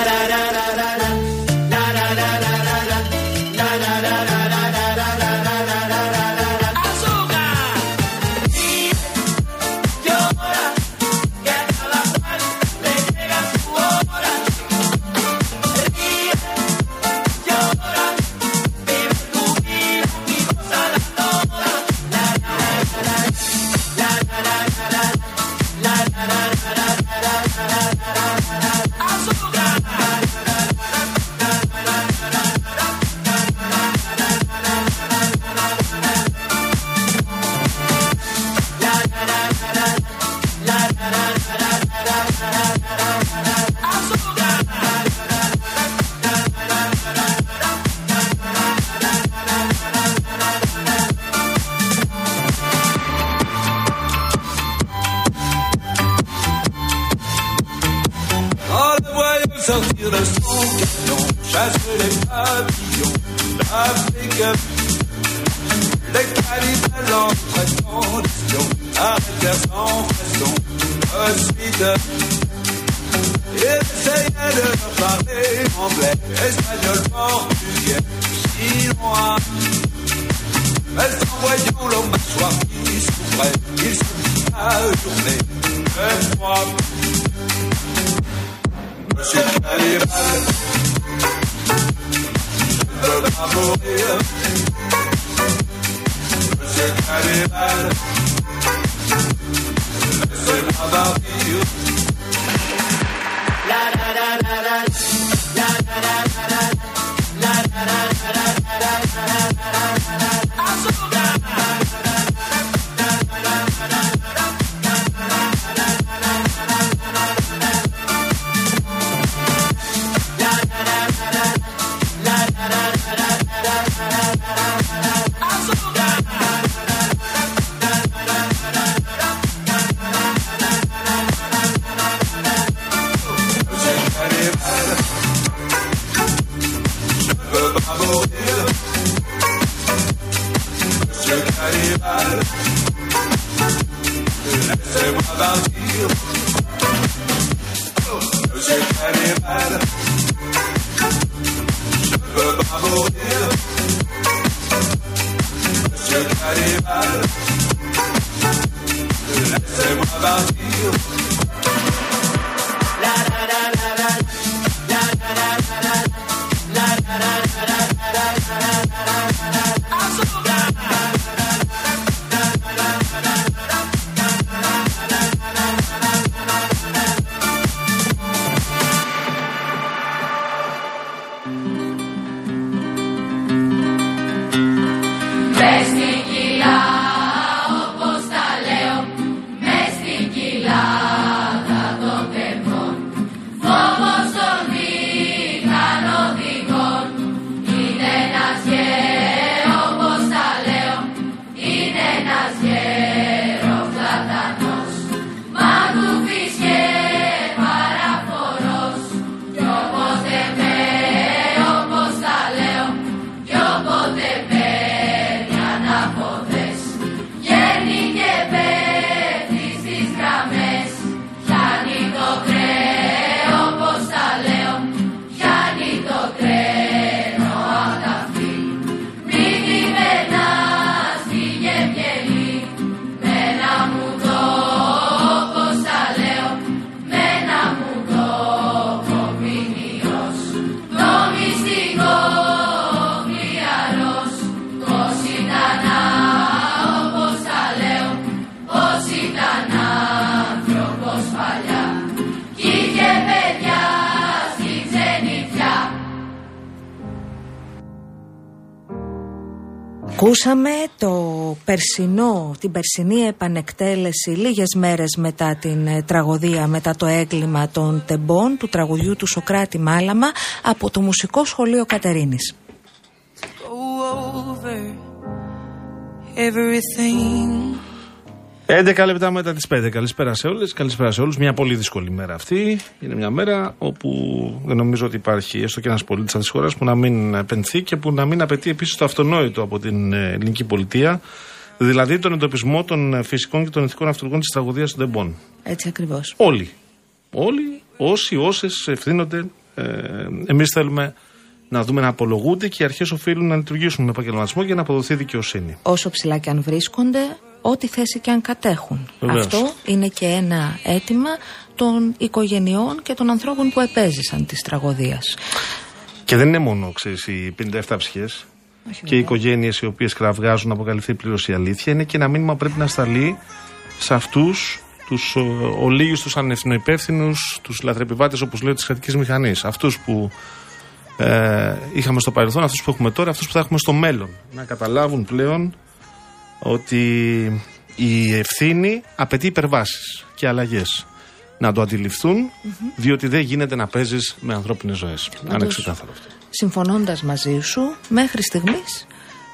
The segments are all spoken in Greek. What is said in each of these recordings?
da da da nowhere. But you got. Ακούσαμε το περσινό, την περσινή επανεκτέλεση λίγες μέρες μετά την ε, τραγωδία, μετά το έγκλημα των τεμπών του τραγουδιού του Σοκράτη Μάλαμα από το Μουσικό Σχολείο Κατερίνης. go over everything. 11 λεπτά μετά τις 5. Καλησπέρα σε όλες. Καλησπέρα σε όλους. Μια πολύ δύσκολη μέρα αυτή. Είναι μια μέρα όπου δεν νομίζω ότι υπάρχει έστω και ένας πολίτης της χώρας που να μην επενθεί και που να μην απαιτεί επίσης το αυτονόητο από την ε, ελληνική πολιτεία. Δηλαδή τον εντοπισμό των ε, φυσικών και των ηθικών αυτούργων της τραγωδίας των Δεμπών. Έτσι ακριβώς. Όλοι. Όλοι όσοι, όσες ευθύνονται Ε, Εμείς θέλουμε να δούμε να απολογούνται και οι αρχές οφείλουν να λειτουργήσουν με επαγγελματισμό για να αποδοθεί δικαιοσύνη. Όσο ψηλά και αν βρίσκονται, ό,τι θέση και αν κατέχουν. Βεβαίως. Αυτό είναι και ένα αίτημα των οικογενειών και των ανθρώπων που επέζησαν της τραγωδίας. Και δεν είναι μόνο ξέρεις, οι 57 ψυχές και οι οικογένειες οι οποίες κραυγάζουν να αποκαλυφθεί πλήρως η αλήθεια. Είναι και ένα μήνυμα που πρέπει να σταλεί σε αυτούς τους ολίγου, τους ανευθυνοϊπεύθυνου, τους λαθρεπιβάτες, όπως λέω, της κρατικής μηχανής. Αυτούς που ε, είχαμε στο παρελθόν, αυτούς που έχουμε τώρα, αυτούς που θα έχουμε στο μέλλον. Να καταλάβουν πλέον ότι η ευθύνη απαιτεί υπερβάσεις και αλλαγές. Να το αντιληφθουν διότι δεν γίνεται να παίζεις με ανθρώπινες ζωές. Να είναι ξεκάθαρο αυτό. Συμφωνώντας μαζί σου, μέχρι στιγμής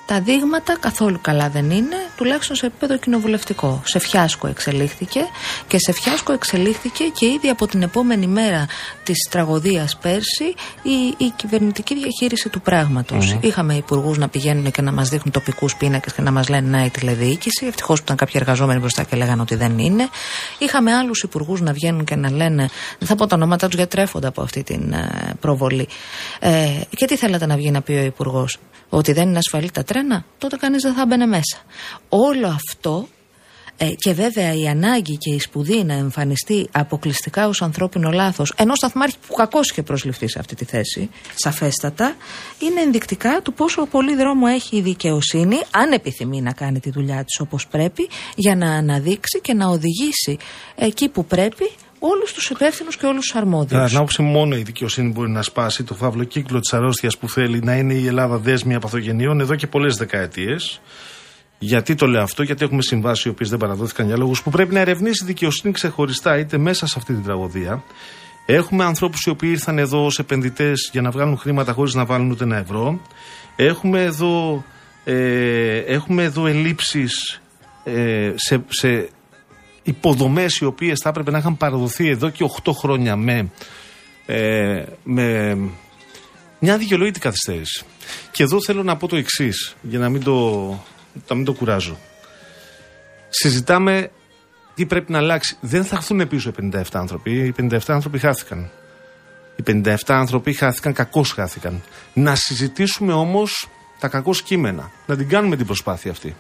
τα δείγματα καθόλου καλά δεν είναι, τουλάχιστον σε επίπεδο κοινοβουλευτικό. Σε φιάσκο εξελίχθηκε και σε φιάσκο εξελίχθηκε και ήδη από την επόμενη μέρα της τραγωδίας πέρσι η, η κυβερνητική διαχείριση του πράγματος. Είχαμε υπουργούς να πηγαίνουν και να μας δείχνουν τοπικούς πίνακες και να μας λένε να η τηλεδιοίκηση. Ευτυχώς που ήταν κάποιοι εργαζόμενοι μπροστά και λέγανε ότι δεν είναι. Είχαμε άλλους υπουργούς να βγαίνουν και να λένε, δεν θα πω τα ονόματα τους γιατί τρέφονται από αυτή την ε, προβολή. Ε, και τι θέλατε να βγει να πει ο υπουργός, Ότι δεν είναι ασφαλή τα τρένα, τότε κανείς δεν θα μπαινε μέσα. Όλο αυτό ε, και βέβαια η ανάγκη και η σπουδή να εμφανιστεί αποκλειστικά ως ανθρώπινο λάθος ενός σταθμάρχης που κακώς είχε προσληφθεί σε αυτή τη θέση, σαφέστατα, είναι ενδεικτικά του πόσο πολύ δρόμο έχει η δικαιοσύνη, αν επιθυμεί να κάνει τη δουλειά της όπως πρέπει, για να αναδείξει και να οδηγήσει εκεί που πρέπει όλους τους υπεύθυνους και όλους τους αρμόδιους. Κατά την άποψη μου, μόνο η δικαιοσύνη μπορεί να σπάσει το φαύλο κύκλο της αρρώστιας που θέλει να είναι η Ελλάδα δέσμια παθογενειών εδώ και πολλές δεκαετίες. Γιατί το λέω αυτό, Γιατί έχουμε συμβάσει οι οποίες δεν παραδόθηκαν για λόγους που πρέπει να ερευνήσει η δικαιοσύνη ξεχωριστά, είτε μέσα σε αυτή την τραγωδία. Έχουμε ανθρώπους οι οποίοι ήρθαν εδώ ως επενδυτές για να βγάλουν χρήματα χωρίς να βάλουν ούτε ένα ευρώ. Έχουμε εδώ, ε, έχουμε εδώ ελλείψεις ε, σε, σε υποδομές οι οποίες θα έπρεπε να είχαν παραδοθεί εδώ και 8 χρόνια με, ε, με μια δικαιολόγητη καθυστέρηση. Και εδώ θέλω να πω το εξής, για να μην το, να μην το κουράζω. Συζητάμε τι πρέπει να αλλάξει. Δεν θα έρθουν πίσω οι 57 άνθρωποι. Οι 57 άνθρωποι χάθηκαν. Οι 57 άνθρωποι χάθηκαν, κακώς χάθηκαν. Να συζητήσουμε όμως τα κακό κείμενα. Να την κάνουμε την προσπάθεια αυτή.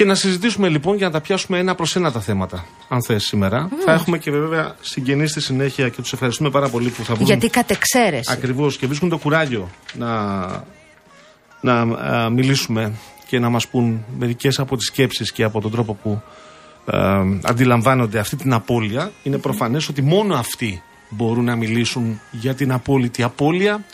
Και να συζητήσουμε λοιπόν για να τα πιάσουμε ένα προς ένα τα θέματα, αν θες σήμερα. Θα έχουμε και βέβαια συγγενείς στη συνέχεια και τους ευχαριστούμε πάρα πολύ που θα βγουν. Γιατί κατ' εξαίρεση. Ακριβώς και βρίσκουν το κουράγιο να, να α, μιλήσουμε και να μας πούν μερικές από τις σκέψεις και από τον τρόπο που α, αντιλαμβάνονται αυτή την απώλεια. Είναι προφανές ότι μόνο αυτοί μπορούν να μιλήσουν για την απόλυτη απώλεια,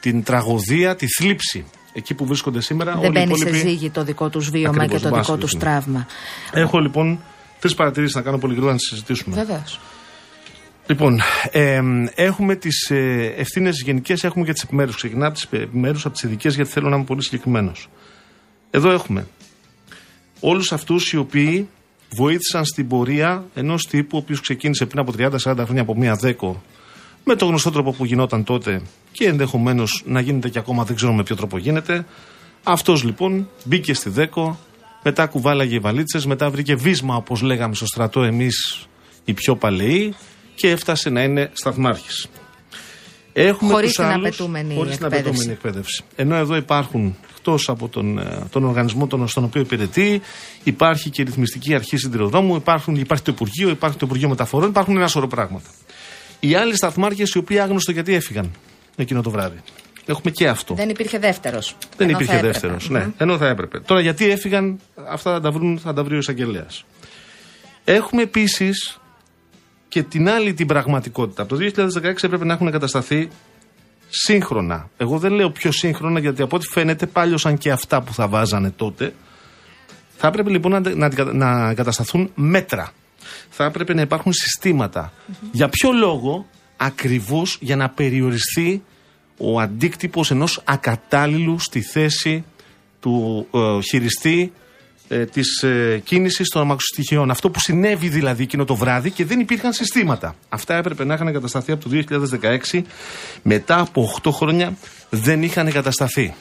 την τραγωδία, τη θλίψη. Εκεί που βρίσκονται σήμερα Δεν όλοι οι μπαίνει σε υπόλοιποι- ζύγι το δικό τους βίωμα Ακριβώς, και το δικό μπάσκετ τους είναι. τραύμα. Έχω λοιπόν τρεις παρατηρήσεις να κάνω πολύ γρήγορα να τις συζητήσουμε. Βεβαίως. Λοιπόν, ε, έχουμε τις ε, ευθύνες γενικές, έχουμε και τις επιμέρους. Ξεκινάω από τις επιμέρους, από τις ειδικές, γιατί θέλω να είμαι πολύ συγκεκριμένος. Εδώ έχουμε όλους αυτούς οι οποίοι βοήθησαν στην πορεία ενός τύπου, ο οποίος ξεκίνησε πριν από 30-40 χρόνια από μία δέκο, με το γνωστό τρόπο που γινόταν τότε και ενδεχομένως να γίνεται και ακόμα δεν ξέρω με ποιο τρόπο γίνεται. Αυτός λοιπόν μπήκε στη δέκο, μετά κουβάλαγε οι βαλίτσες, μετά βρήκε βίσμα, όπως λέγαμε στο στρατό εμείς οι πιο παλαιοί, και έφτασε να είναι σταθμάρχης. Έχουμε Χωρίς τους την άλλους- απαιτούμενη χωρίς την εκπαίδευση. απαιτούμενη εκπαίδευση. Ενώ εδώ υπάρχουν, εκτός από τον, ε, τον οργανισμό τον, στον οποίο υπηρετεί, υπάρχει και η ρυθμιστική αρχή συντηροδρόμου, υπάρχουν, υπάρχει το Υπουργείο, υπάρχει το Υπουργείο Μεταφορών, υπάρχουν ένα σωρό πράγματα. Οι άλλοι σταθμάρχες οι οποίοι άγνωστο γιατί έφυγαν εκείνο το βράδυ. Έχουμε και αυτό. Δεν υπήρχε δεύτερος. Δεν υπήρχε δεύτερος. Ναι, ενώ θα έπρεπε. Τώρα γιατί έφυγαν, αυτά θα τα, βρουν, θα τα βρει ο εισαγγελέας. Έχουμε επίσης και την άλλη την πραγματικότητα. Από το 2016 έπρεπε να έχουν κατασταθεί σύγχρονα. Εγώ δεν λέω πιο σύγχρονα γιατί από ό,τι φαίνεται πάλιωσαν και αυτά που θα βάζανε τότε. Θα έπρεπε λοιπόν να, να, αντικα- να εγκατασταθούν μέτρα. Θα έπρεπε να υπάρχουν συστήματα. Για ποιο λόγο, ακριβώς για να περιοριστεί ο αντίκτυπος ενός ακατάλληλου στη θέση του ε, χειριστή ε, της ε, κίνησης των αμαξοστοιχειών. Αυτό που συνέβη δηλαδή εκείνο το βράδυ και δεν υπήρχαν συστήματα. Αυτά έπρεπε να είχαν εγκατασταθεί από το 2016. Μετά από 8 χρόνια δεν είχαν εγκατασταθεί.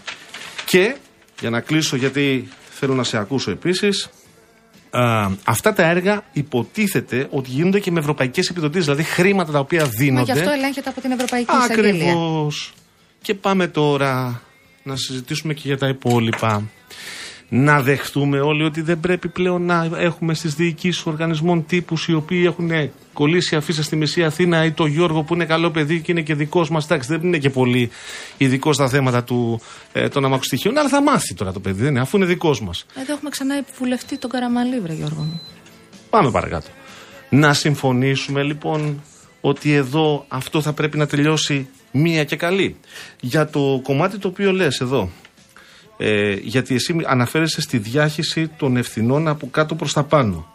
Και, για να κλείσω γιατί θέλω να σε ακούσω επίσης, Α, αυτά τα έργα υποτίθεται ότι γίνονται και με ευρωπαϊκές επιδοτήσεις, δηλαδή χρήματα τα οποία Μα δίνονται. γι' αυτό ελέγχεται από την Ευρωπαϊκή Εισαγγελία. Ακριβώς. Και πάμε τώρα να συζητήσουμε και για τα υπόλοιπα. Να δεχτούμε όλοι ότι δεν πρέπει πλέον να έχουμε στις διοικήσεις οργανισμών τύπους οι οποίοι έχουν κολλήσει αφήσει στη Μεσή Αθήνα ή το Γιώργο που είναι καλό παιδί και είναι και δικός μας. Εντάξει, δεν είναι και πολύ ειδικό στα θέματα του, ε, των αμαξοστοιχείων, αλλά θα μάθει τώρα το παιδί, δεν είναι, αφού είναι δικός μας. Εδώ έχουμε ξανά επιβουλευτεί τον Καραμαλή, βρε Γιώργο μου. Πάμε παρακάτω. Να συμφωνήσουμε λοιπόν ότι εδώ αυτό θα πρέπει να τελειώσει μία και καλή. Για το κομμάτι το οποίο λες εδώ, ε, γιατί εσύ αναφέρεσαι στη διάχυση των ευθυνών από κάτω προς τα πάνω.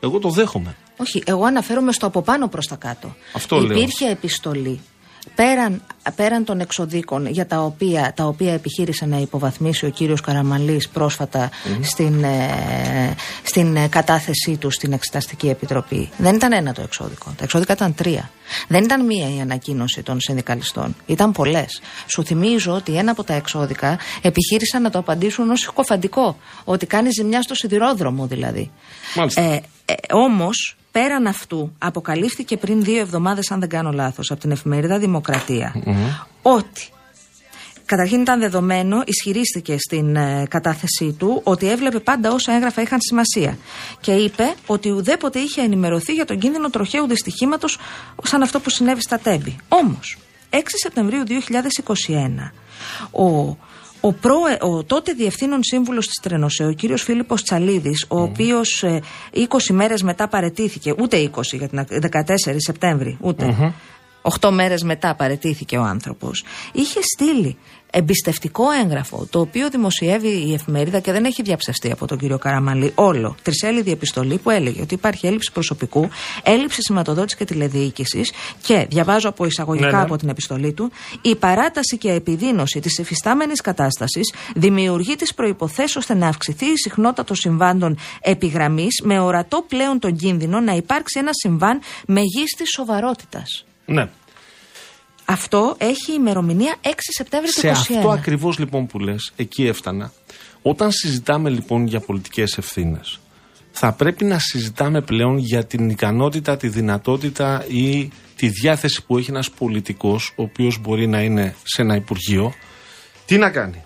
Εγώ το δέχομαι. Όχι, εγώ αναφέρομαι στο από πάνω προς τα κάτω. Αυτό λέω. Υπήρχε επιστολή πέραν, πέραν των εξοδίκων για τα οποία, τα οποία επιχείρησε να υποβαθμίσει ο κύριος Καραμαλής πρόσφατα στην, ε, στην ε, κατάθεσή του στην Εξεταστική Επιτροπή. Δεν ήταν ένα το εξώδικο. Τα εξώδικα ήταν τρία. Δεν ήταν μία η ανακοίνωση των συνδικαλιστών. Ήταν πολλές. Σου θυμίζω ότι ένα από τα εξώδικα επιχείρησαν να το απαντήσουν ως συκοφαντικό. Ότι κάνει ζημιά στο σιδηρόδρομο δηλαδή. Μάλιστα. Ε, ε, Όμως, πέραν αυτού, αποκαλύφθηκε πριν δύο εβδομάδες, αν δεν κάνω λάθος, από την εφημερίδα Δημοκρατία, ότι Καταρχήν ήταν δεδομένο, ισχυρίστηκε στην ε, κατάθεσή του ότι έβλεπε πάντα όσα έγγραφα είχαν σημασία. Και είπε ότι ουδέποτε είχε ενημερωθεί για τον κίνδυνο τροχαίου δυστυχήματος σαν αυτό που συνέβη στα Τέμπη. Όμως, 6 Σεπτεμβρίου 2021, ο ο, προ, ο τότε διευθύνων σύμβουλος της Τρενοσέ, ο κύριος Φίλιππος Τσαλίδης, ο οποίος ε, 20 μέρες μετά παρετήθηκε, ούτε 20 για την ακ- 14 Σεπτέμβρη, ούτε. 8 μέρες μετά παρετήθηκε ο άνθρωπος. Είχε στείλει εμπιστευτικό έγγραφο, το οποίο δημοσιεύει η εφημερίδα και δεν έχει διαψευστεί από τον κύριο Καραμαλή όλο. Τρισέλιδη επιστολή που έλεγε ότι υπάρχει έλλειψη προσωπικού, έλλειψη σηματοδότησης και τηλεδιοίκησης και διαβάζω από εισαγωγικά Ναι, ναι. από την επιστολή του, η παράταση και επιδείνωση της εφιστάμενη κατάστασης δημιουργεί τις προποθέσει ώστε να αυξηθεί η συχνότητα των συμβάντων επιγραμμής με ορατό πλέον τον κίνδυνο να υπάρξει ένα συμβάν μεγίστης σοβαρότητας. Ναι. Αυτό έχει ημερομηνία 6 Σεπτέμβρη του Σε 2021. αυτό ακριβώς λοιπόν που λες, εκεί έφτανα. Όταν συζητάμε λοιπόν για πολιτικές ευθύνες, θα πρέπει να συζητάμε πλέον για την ικανότητα, τη δυνατότητα ή τη διάθεση που έχει ένας πολιτικός, ο οποίος μπορεί να είναι σε ένα υπουργείο, τι να κάνει.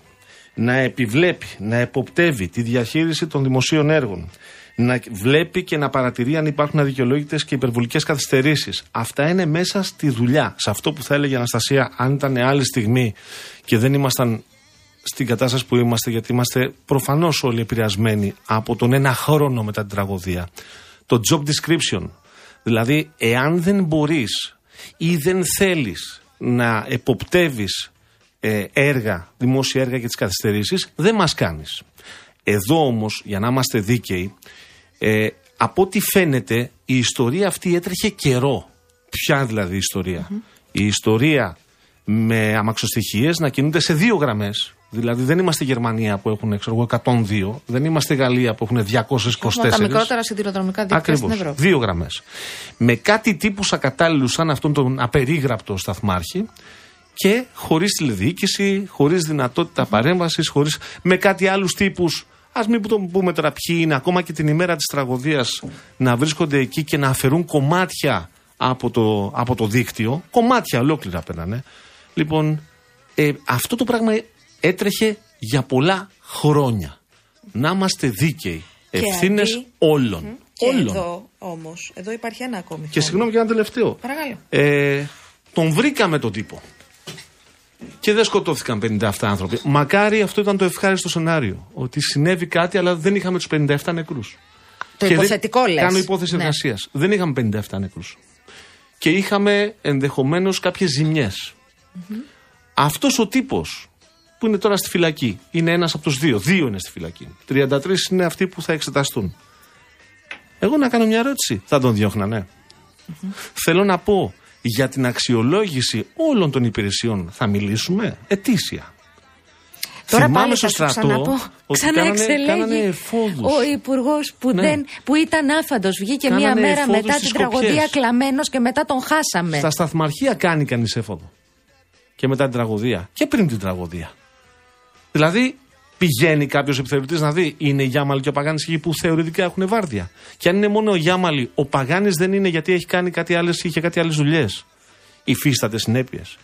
Να επιβλέπει, να εποπτεύει τη διαχείριση των δημοσίων έργων. Να βλέπει και να παρατηρεί αν υπάρχουν αδικαιολόγητες και υπερβολικές καθυστερήσεις. Αυτά είναι μέσα στη δουλειά. Σε αυτό που θα έλεγε η Αναστασία, αν ήταν άλλη στιγμή και δεν ήμασταν στην κατάσταση που είμαστε, γιατί είμαστε προφανώς όλοι επηρεασμένοι από τον ένα χρόνο μετά την τραγωδία. Το job description. Δηλαδή, εάν δεν μπορείς ή δεν θέλεις να εποπτεύεις έργα, δημόσια έργα και τις καθυστερήσεις, δεν μας κάνεις. Εδώ όμως, για να είμαστε δίκαιοι, ε, από ό,τι φαίνεται, η ιστορία αυτή έτρεχε καιρό. Ποια δηλαδή η ιστορια Η ιστορία με αμαξοστοιχίες να κινούνται σε δύο γραμμές. Δηλαδή δεν είμαστε Γερμανία που έχουν ξέρω εγώ, 102, δεν είμαστε Γαλλία που έχουν 224. Έχουμε τα μικρότερα σιδηροδρομικά δίκτυα στην Ακριβώς. Ευρώπη. Δύο γραμμές. Με κάτι τύπους ακατάλληλους σαν αυτόν τον απερίγραπτο σταθμάρχη και χωρίς τηλεδιοίκηση, χωρίς δυνατότητα παρέμβασης, χωρίς... με κάτι άλλους τύπους. Α μην που το πούμε τώρα ποιοι είναι, ακόμα και την ημέρα της τραγωδίας να βρίσκονται εκεί και να αφαιρούν κομμάτια από το, από το δίκτυο. Κομμάτια ολόκληρα παίρνανε. Λοιπόν, ε, αυτό το πράγμα έτρεχε για πολλά χρόνια. Να είμαστε δίκαιοι. Και Ευθύνες αντί- όλων. Και όλων. εδώ όμως, εδώ υπάρχει ένα ακόμη. Και θέμα. συγγνώμη για ένα τελευταίο. Παρακαλώ. Ε, τον βρήκαμε τον τύπο. Και δεν σκοτώθηκαν 57 άνθρωποι. Μακάρι αυτό ήταν το ευχάριστο σενάριο. Ότι συνέβη κάτι, αλλά δεν είχαμε τους 57 νεκρούς. Το υποθετικό λες. Κάνω υπόθεση Ναι. εργασίας. Δεν είχαμε 57 νεκρούς. Και είχαμε ενδεχομένως κάποιες Αυτός ο τύπος που είναι τώρα στη φυλακή είναι ένας από τους δύο. Δύο είναι στη φυλακή. 33 είναι αυτοί που θα εξεταστούν. Εγώ να κάνω μια ερώτηση. Θα τον διώχνανε. Θέλω να πω για την αξιολόγηση όλων των υπηρεσιών θα μιλήσουμε ετήσια. Τώρα Θυμάμαι πάλι στο θα σου στρατό ξαναπώ. ότι κάνανε, Ξαναεξελέγει κάνανε εφόδους. ο υπουργός που, Ναι. δεν, που ήταν άφαντος. Βγήκε μία Κάνανε μέρα εφόδους μετά στις την τραγωδία Σκοπιές. κλαμμένος και μετά τον χάσαμε. Στα σταθμαρχεία κάνει κανείς έφοδο. Και μετά την τραγωδία. Και πριν την τραγωδία. Δηλαδή, Πηγαίνει κάποιος επιθεωρητής να δει, είναι η Γιάμαλη και ο Παγάνης εκεί που θεωρητικά έχουν βάρδια. Και αν είναι μόνο ο Γιάμαλη, ο Παγάνης δεν είναι γιατί έχει κάνει κάτι άλλες, είχε κάτι άλλες δουλειές. Υφίσταται συνέπειες.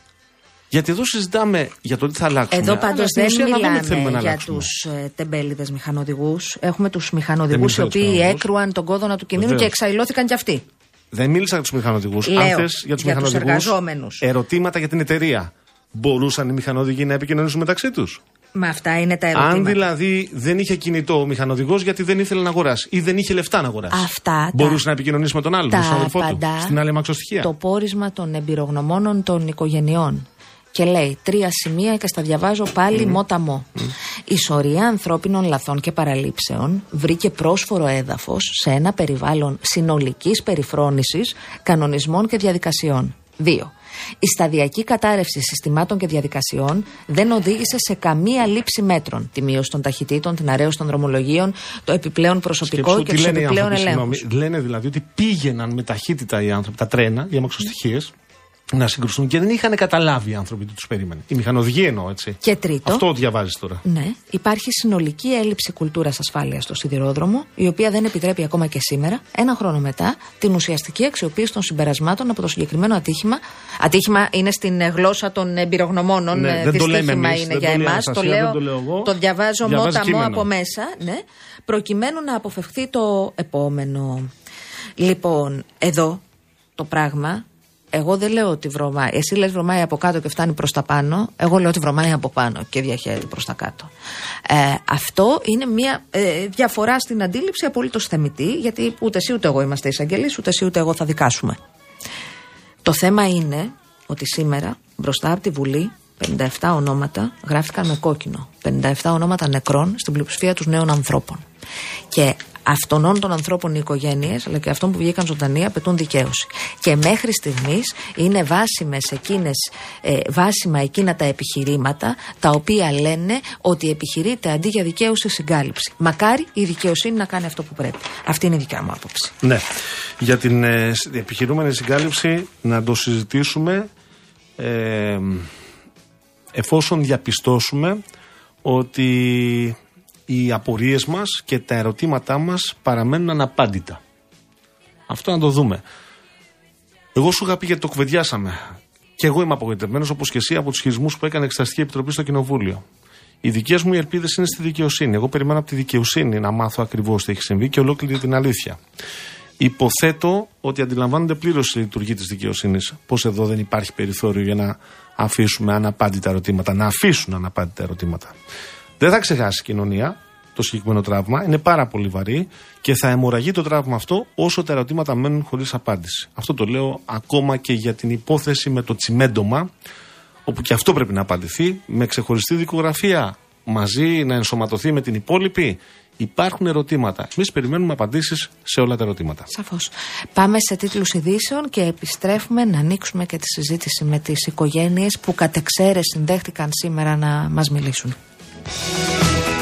Γιατί εδώ συζητάμε για το τι θα αλλάξουμε. Εδώ πάντως αλλά στην δεν ουσία να δούμε τι μιλάμε θέλουμε να για αλλάξουμε. τους ε, τεμπέληδες μηχανοδηγούς. Έχουμε τους μηχανοδηγούς οι μίλησα για τους οποίοι μηχανοδηγούς. έκρουαν τον κόδωνα του κινδύνου Βεβαίως. και εξαϊλώθηκαν κι αυτοί. Δεν μίλησα για τους μηχανοδηγούς. Λέω, Αν θες για τους για τους μηχανοδηγούς. εργαζόμενους. Ερωτήματα για την εταιρεία. Μπορούσαν οι μηχανοδηγοί να επικοινωνήσουν μεταξύ τους; Μα αυτά είναι τα ερωτήματα. Αν δηλαδή δεν είχε κινητό ο μηχανοδηγός γιατί δεν ήθελε να αγοράσει ή δεν είχε λεφτά να αγοράσει. Αυτά τα- Μπορούσε να επικοινωνήσει με τον άλλο, με τον τα αδερφό του. απαντά Στην άλλη αμαξοστοιχεία. Το πόρισμα των εμπειρογνωμόνων των οικογενειών. Και λέει τρία σημεία και στα διαβάζω πάλι μότα μο. Η σωρία ανθρώπινων λαθών και παραλήψεων βρήκε πρόσφορο έδαφος σε ένα περιβάλλον συνολικής περιφρόνησης κανονισμών και διαδικασιών. Δύο. Η σταδιακή κατάρρευση συστημάτων και διαδικασιών δεν οδήγησε σε καμία λήψη μέτρων. Τη μείωση των ταχυτήτων, την αρέωση των δρομολογίων, το επιπλέον προσωπικό Σκέψου και τι του λένε οι επιπλέον άνθρωποι, ελέγχους. συγγνώμη. Λένε δηλαδή ότι πήγαιναν με ταχύτητα οι άνθρωποι, τα τρένα, οι αμαξοστοιχίε, να συγκρουστούν και δεν είχαν καταλάβει οι άνθρωποι τι τους περίμενε. Οι μηχανοδηγοί εννοώ έτσι. Και τρίτο. Αυτό διαβάζεις τώρα. Ναι, υπάρχει συνολική έλλειψη κουλτούρας ασφάλειας στο σιδηρόδρομο, η οποία δεν επιτρέπει ακόμα και σήμερα, ένα χρόνο μετά, την ουσιαστική αξιοποίηση των συμπερασμάτων από το συγκεκριμένο ατύχημα. Ατύχημα είναι στην ε, γλώσσα των εμπειρογνωμόνων. Ναι, ε, δεν το λέμε δυστύχημα εμείς, είναι δεν για το λέει εμάς. Αναστασία, Το, λέω, δεν το λέω εγώ. το διαβάζω Διαβάζει μότα μου κείμενο. από μέσα, ναι, προκειμένου να αποφευχθεί το επόμενο. Λοιπόν, εδώ το πράγμα. Εγώ δεν λέω ότι βρωμάει. Εσύ λες βρωμάει από κάτω και φτάνει προς τα πάνω. Εγώ λέω ότι βρωμάει από πάνω και διαχέεται προς τα κάτω. Ε, αυτό είναι μια ε, διαφορά στην αντίληψη απολύτως θεμητή, γιατί ούτε εσύ ούτε εγώ είμαστε εισαγγελείς, ούτε εσύ ούτε εγώ θα δικάσουμε. Το θέμα είναι ότι σήμερα μπροστά από τη Βουλή 57 ονόματα γράφτηκαν με κόκκινο. 57 ονόματα νεκρών στην πλειοψηφία τους νέων ανθρώπων. Και αυτών των ανθρώπων οι οικογένειες, αλλά και αυτών που βγήκαν ζωντανοί, απαιτούν δικαίωση. Και μέχρι στιγμής είναι βάσιμες εκείνες, ε, βάσιμα εκείνα τα επιχειρήματα τα οποία λένε ότι επιχειρείται αντί για δικαίωση συγκάλυψη. Μακάρι η δικαιοσύνη να κάνει αυτό που πρέπει. Αυτή είναι η δικιά μου άποψη. Ναι. Για την ε, σ- επιχειρούμενη συγκάλυψη να το συζητήσουμε ε, εφόσον διαπιστώσουμε ότι οι απορίες μας και τα ερωτήματά μας παραμένουν αναπάντητα. Αυτό να το δούμε. Εγώ σου είχα πει γιατί το κουβεντιάσαμε. Και εγώ είμαι απογοητευμένος όπως και εσύ από τους χειρισμούς που έκανε η Εξεταστική Επιτροπή στο Κοινοβούλιο. Οι δικές μου ελπίδες είναι στη δικαιοσύνη. Εγώ περιμένω από τη δικαιοσύνη να μάθω ακριβώς τι έχει συμβεί και ολόκληρη την αλήθεια. Υποθέτω ότι αντιλαμβάνονται πλήρως η λειτουργία της δικαιοσύνης. Πως εδώ δεν υπάρχει περιθώριο για να αφήσουμε αναπάντητα ερωτήματα, να αφήσουν αναπάντητα ερωτήματα. Δεν θα ξεχάσει η κοινωνία το συγκεκριμένο τραύμα. Είναι πάρα πολύ βαρύ και θα αιμορραγεί το τραύμα αυτό όσο τα ερωτήματα μένουν χωρίς απάντηση. Αυτό το λέω ακόμα και για την υπόθεση με το τσιμέντομα, όπου και αυτό πρέπει να απαντηθεί με ξεχωριστή δικογραφία μαζί να ενσωματωθεί με την υπόλοιπη. Υπάρχουν ερωτήματα. Εμείς περιμένουμε απαντήσεις σε όλα τα ερωτήματα. Σαφώς. Πάμε σε τίτλους ειδήσεων και επιστρέφουμε να ανοίξουμε και τη συζήτηση με τις οικογένειες που κατ' εξαίρεση δέχτηκαν σήμερα να μας μιλήσουν. Bye.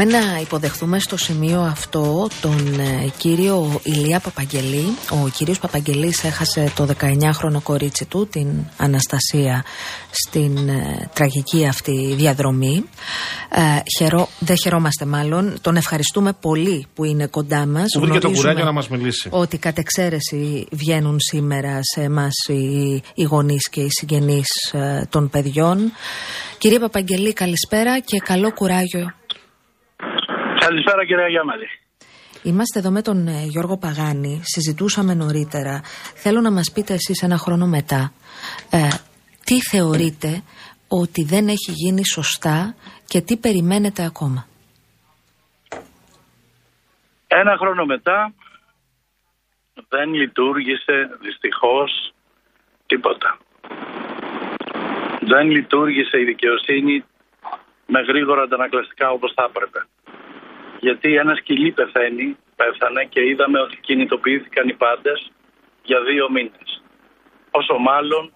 Πάμε να υποδεχθούμε στο σημείο αυτό τον ε, κύριο Ηλία Παπαγγελή. Ο κύριος Παπαγγελής έχασε το 19χρονο κορίτσι του, την Αναστασία, στην ε, τραγική αυτή διαδρομή. Ε, χαιρό, δεν χαιρόμαστε μάλλον. Τον ευχαριστούμε πολύ που είναι κοντά μας. Που βρήκε το Γνωρίζουμε κουράγιο να μας μιλήσει. Ότι κατ' εξαίρεση βγαίνουν σήμερα σε εμάς οι, οι γονείς και οι συγγενείς ε, των παιδιών. Κύριε Παπαγγελή, καλησπέρα και καλό κουράγιο Καλησπέρα κυρία Γιάμαλη. Είμαστε εδώ με τον ε, Γιώργο Παγάνη, συζητούσαμε νωρίτερα. Θέλω να μας πείτε εσείς ένα χρόνο μετά, ε, τι θεωρείτε ότι δεν έχει γίνει σωστά και τι περιμένετε ακόμα; Ένα χρόνο μετά δεν λειτουργήσε δυστυχώς τίποτα. Δεν λειτουργήσε η δικαιοσύνη με γρήγορα αντανακλαστικά όπως θα έπρεπε. Γιατί ένα σκυλί πεθαίνει, πέθανε και είδαμε ότι κινητοποιήθηκαν οι πάντες για δύο μήνες. Όσο μάλλον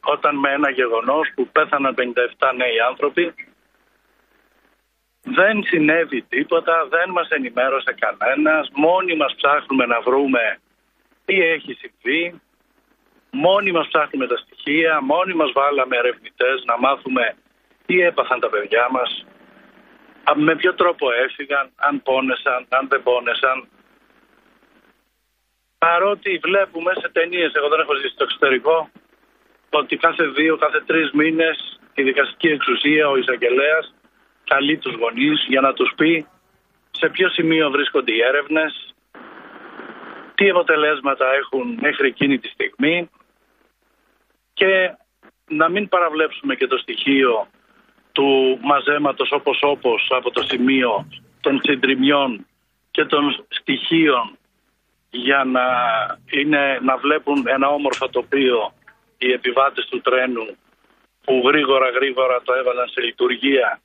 όταν με ένα γεγονός που πέθαναν 57 νέοι άνθρωποι δεν συνέβη τίποτα, δεν μας ενημέρωσε κανένας, μόνοι μας ψάχνουμε να βρούμε τι έχει συμβεί, μόνοι μας ψάχνουμε τα στοιχεία, μόνοι μας βάλαμε ερευνητές να μάθουμε τι έπαθαν τα παιδιά μας, α, με ποιο τρόπο έφυγαν, αν πόνεσαν, αν δεν πόνεσαν. Παρότι βλέπουμε σε ταινίες, εγώ δεν έχω ζήσει στο εξωτερικό, ότι κάθε δύο, κάθε τρεις μήνες η δικαστική εξουσία, ο εισαγγελέας, καλεί τους γονείς για να τους πει σε ποιο σημείο βρίσκονται οι έρευνες, τι αποτελέσματα έχουν μέχρι εκείνη τη στιγμή και να μην παραβλέψουμε και το στοιχείο του μαζέματος όπως όπως από το σημείο των συντριμιών και των στοιχείων για να, είναι, να βλέπουν ένα όμορφο τοπίο οι επιβάτες του τρένου που γρήγορα γρήγορα το έβαλαν σε λειτουργία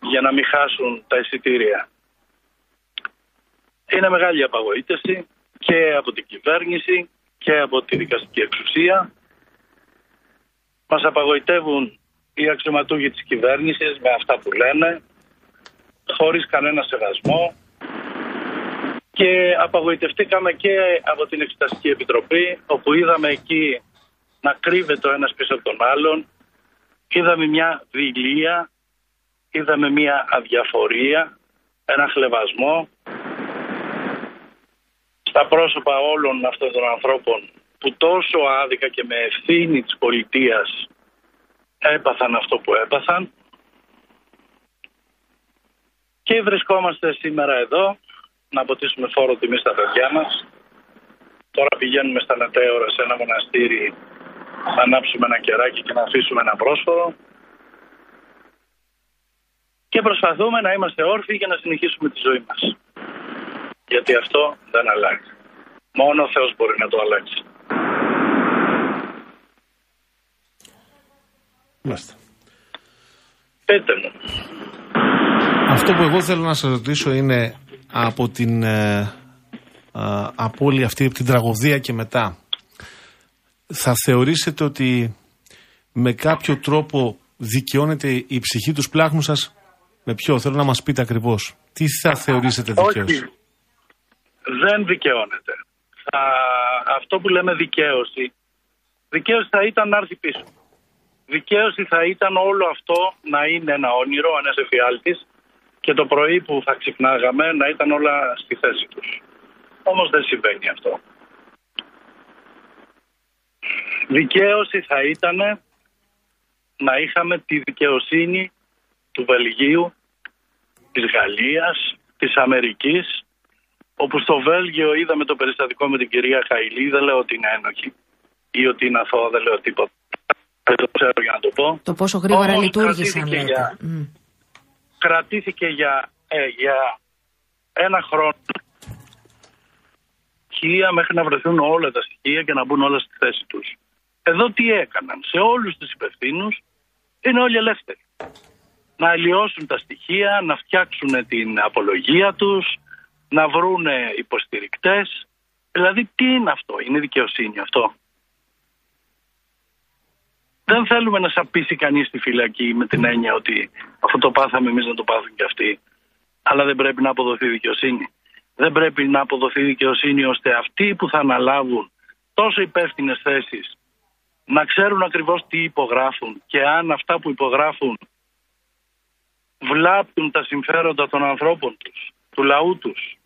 για να μην χάσουν τα εισιτήρια. Είναι μεγάλη απαγοήτευση και από την κυβέρνηση και από τη δικαστική εξουσία. Μας απαγοητεύουν οι αξιωματούχοι της κυβέρνησης με αυτά που λένε, χωρίς κανένα σεβασμό. Και απαγοητευτήκαμε και από την Εξεταστική Επιτροπή, όπου είδαμε εκεί να κρύβεται ο ένας πίσω από τον άλλον, είδαμε μια δειλία, είδαμε μια αδιαφορία, ένα χλεβασμό. Στα πρόσωπα όλων αυτών των ανθρώπων που τόσο άδικα και με ευθύνη της πολιτείας έπαθαν αυτό που έπαθαν και βρισκόμαστε σήμερα εδώ να αποτίσουμε φόρο τιμή στα παιδιά μας. Τώρα πηγαίνουμε στα μετέωρα σε ένα μοναστήρι να ανάψουμε ένα κεράκι και να αφήσουμε ένα πρόσφορο και προσπαθούμε να είμαστε όρθιοι για να συνεχίσουμε τη ζωή μας. Γιατί αυτό δεν αλλάζει. Μόνο ο Θεός μπορεί να το αλλάξει. Μάλιστα. Πείτε μου. Αυτό που εγώ θέλω να σας ρωτήσω είναι από την ε, α, απώλεια αυτή, από την τραγωδία και μετά. Θα θεωρήσετε ότι με κάποιο τρόπο δικαιώνεται η ψυχή τους σπλάχνου σας; Με ποιο, θέλω να μας πείτε ακριβώς. Τι θα θεωρήσετε δικαίωση. Όχι. Δεν δικαιώνεται. Θα, αυτό που λέμε δικαίωση, δικαίωση θα ήταν να έρθει πίσω. Δικαίωση θα ήταν όλο αυτό να είναι ένα όνειρο, ένας εφιάλτης και το πρωί που θα ξυπνάγαμε να ήταν όλα στη θέση τους. Όμως δεν συμβαίνει αυτό. Δικαίωση θα ήταν να είχαμε τη δικαιοσύνη του Βελγίου, της Γαλλίας, της Αμερικής, όπου στο Βέλγιο είδαμε το περιστατικό με την κυρία Χαϊλή, δεν λέω ότι είναι ένοχη ή ότι είναι αθώα, δεν λέω τίποτα. Δεν το ξέρω για να το πω. Το πόσο γρήγορα Όμως λειτουργήσαν, κρατήθηκε λέτε. για- Μμ. Κρατήθηκε για, ε, για ένα χρόνο στοιχεία μέχρι να βρεθούν όλα τα στοιχεία και να μπουν όλα στη θέση τους. Εδώ τι έκαναν. Σε όλους τους υπευθύνους είναι όλοι ελεύθεροι. Να αλλοιώσουν τα στοιχεία, να φτιάξουν την απολογία τους, να βρούνε υποστηρικτές. Δηλαδή τι είναι αυτό, είναι δικαιοσύνη αυτό; Δεν θέλουμε να σαπίσει κανείς στη φυλακή με την έννοια ότι αυτό το πάθαμε εμείς να το πάθουν και αυτοί. Αλλά δεν πρέπει να αποδοθεί δικαιοσύνη. Δεν πρέπει να αποδοθεί δικαιοσύνη ώστε αυτοί που θα αναλάβουν τόσο υπεύθυνες θέσεις να ξέρουν ακριβώς τι υπογράφουν και αν αυτά που υπογράφουν βλάπτουν τα συμφέροντα των ανθρώπων τους, του λαού τους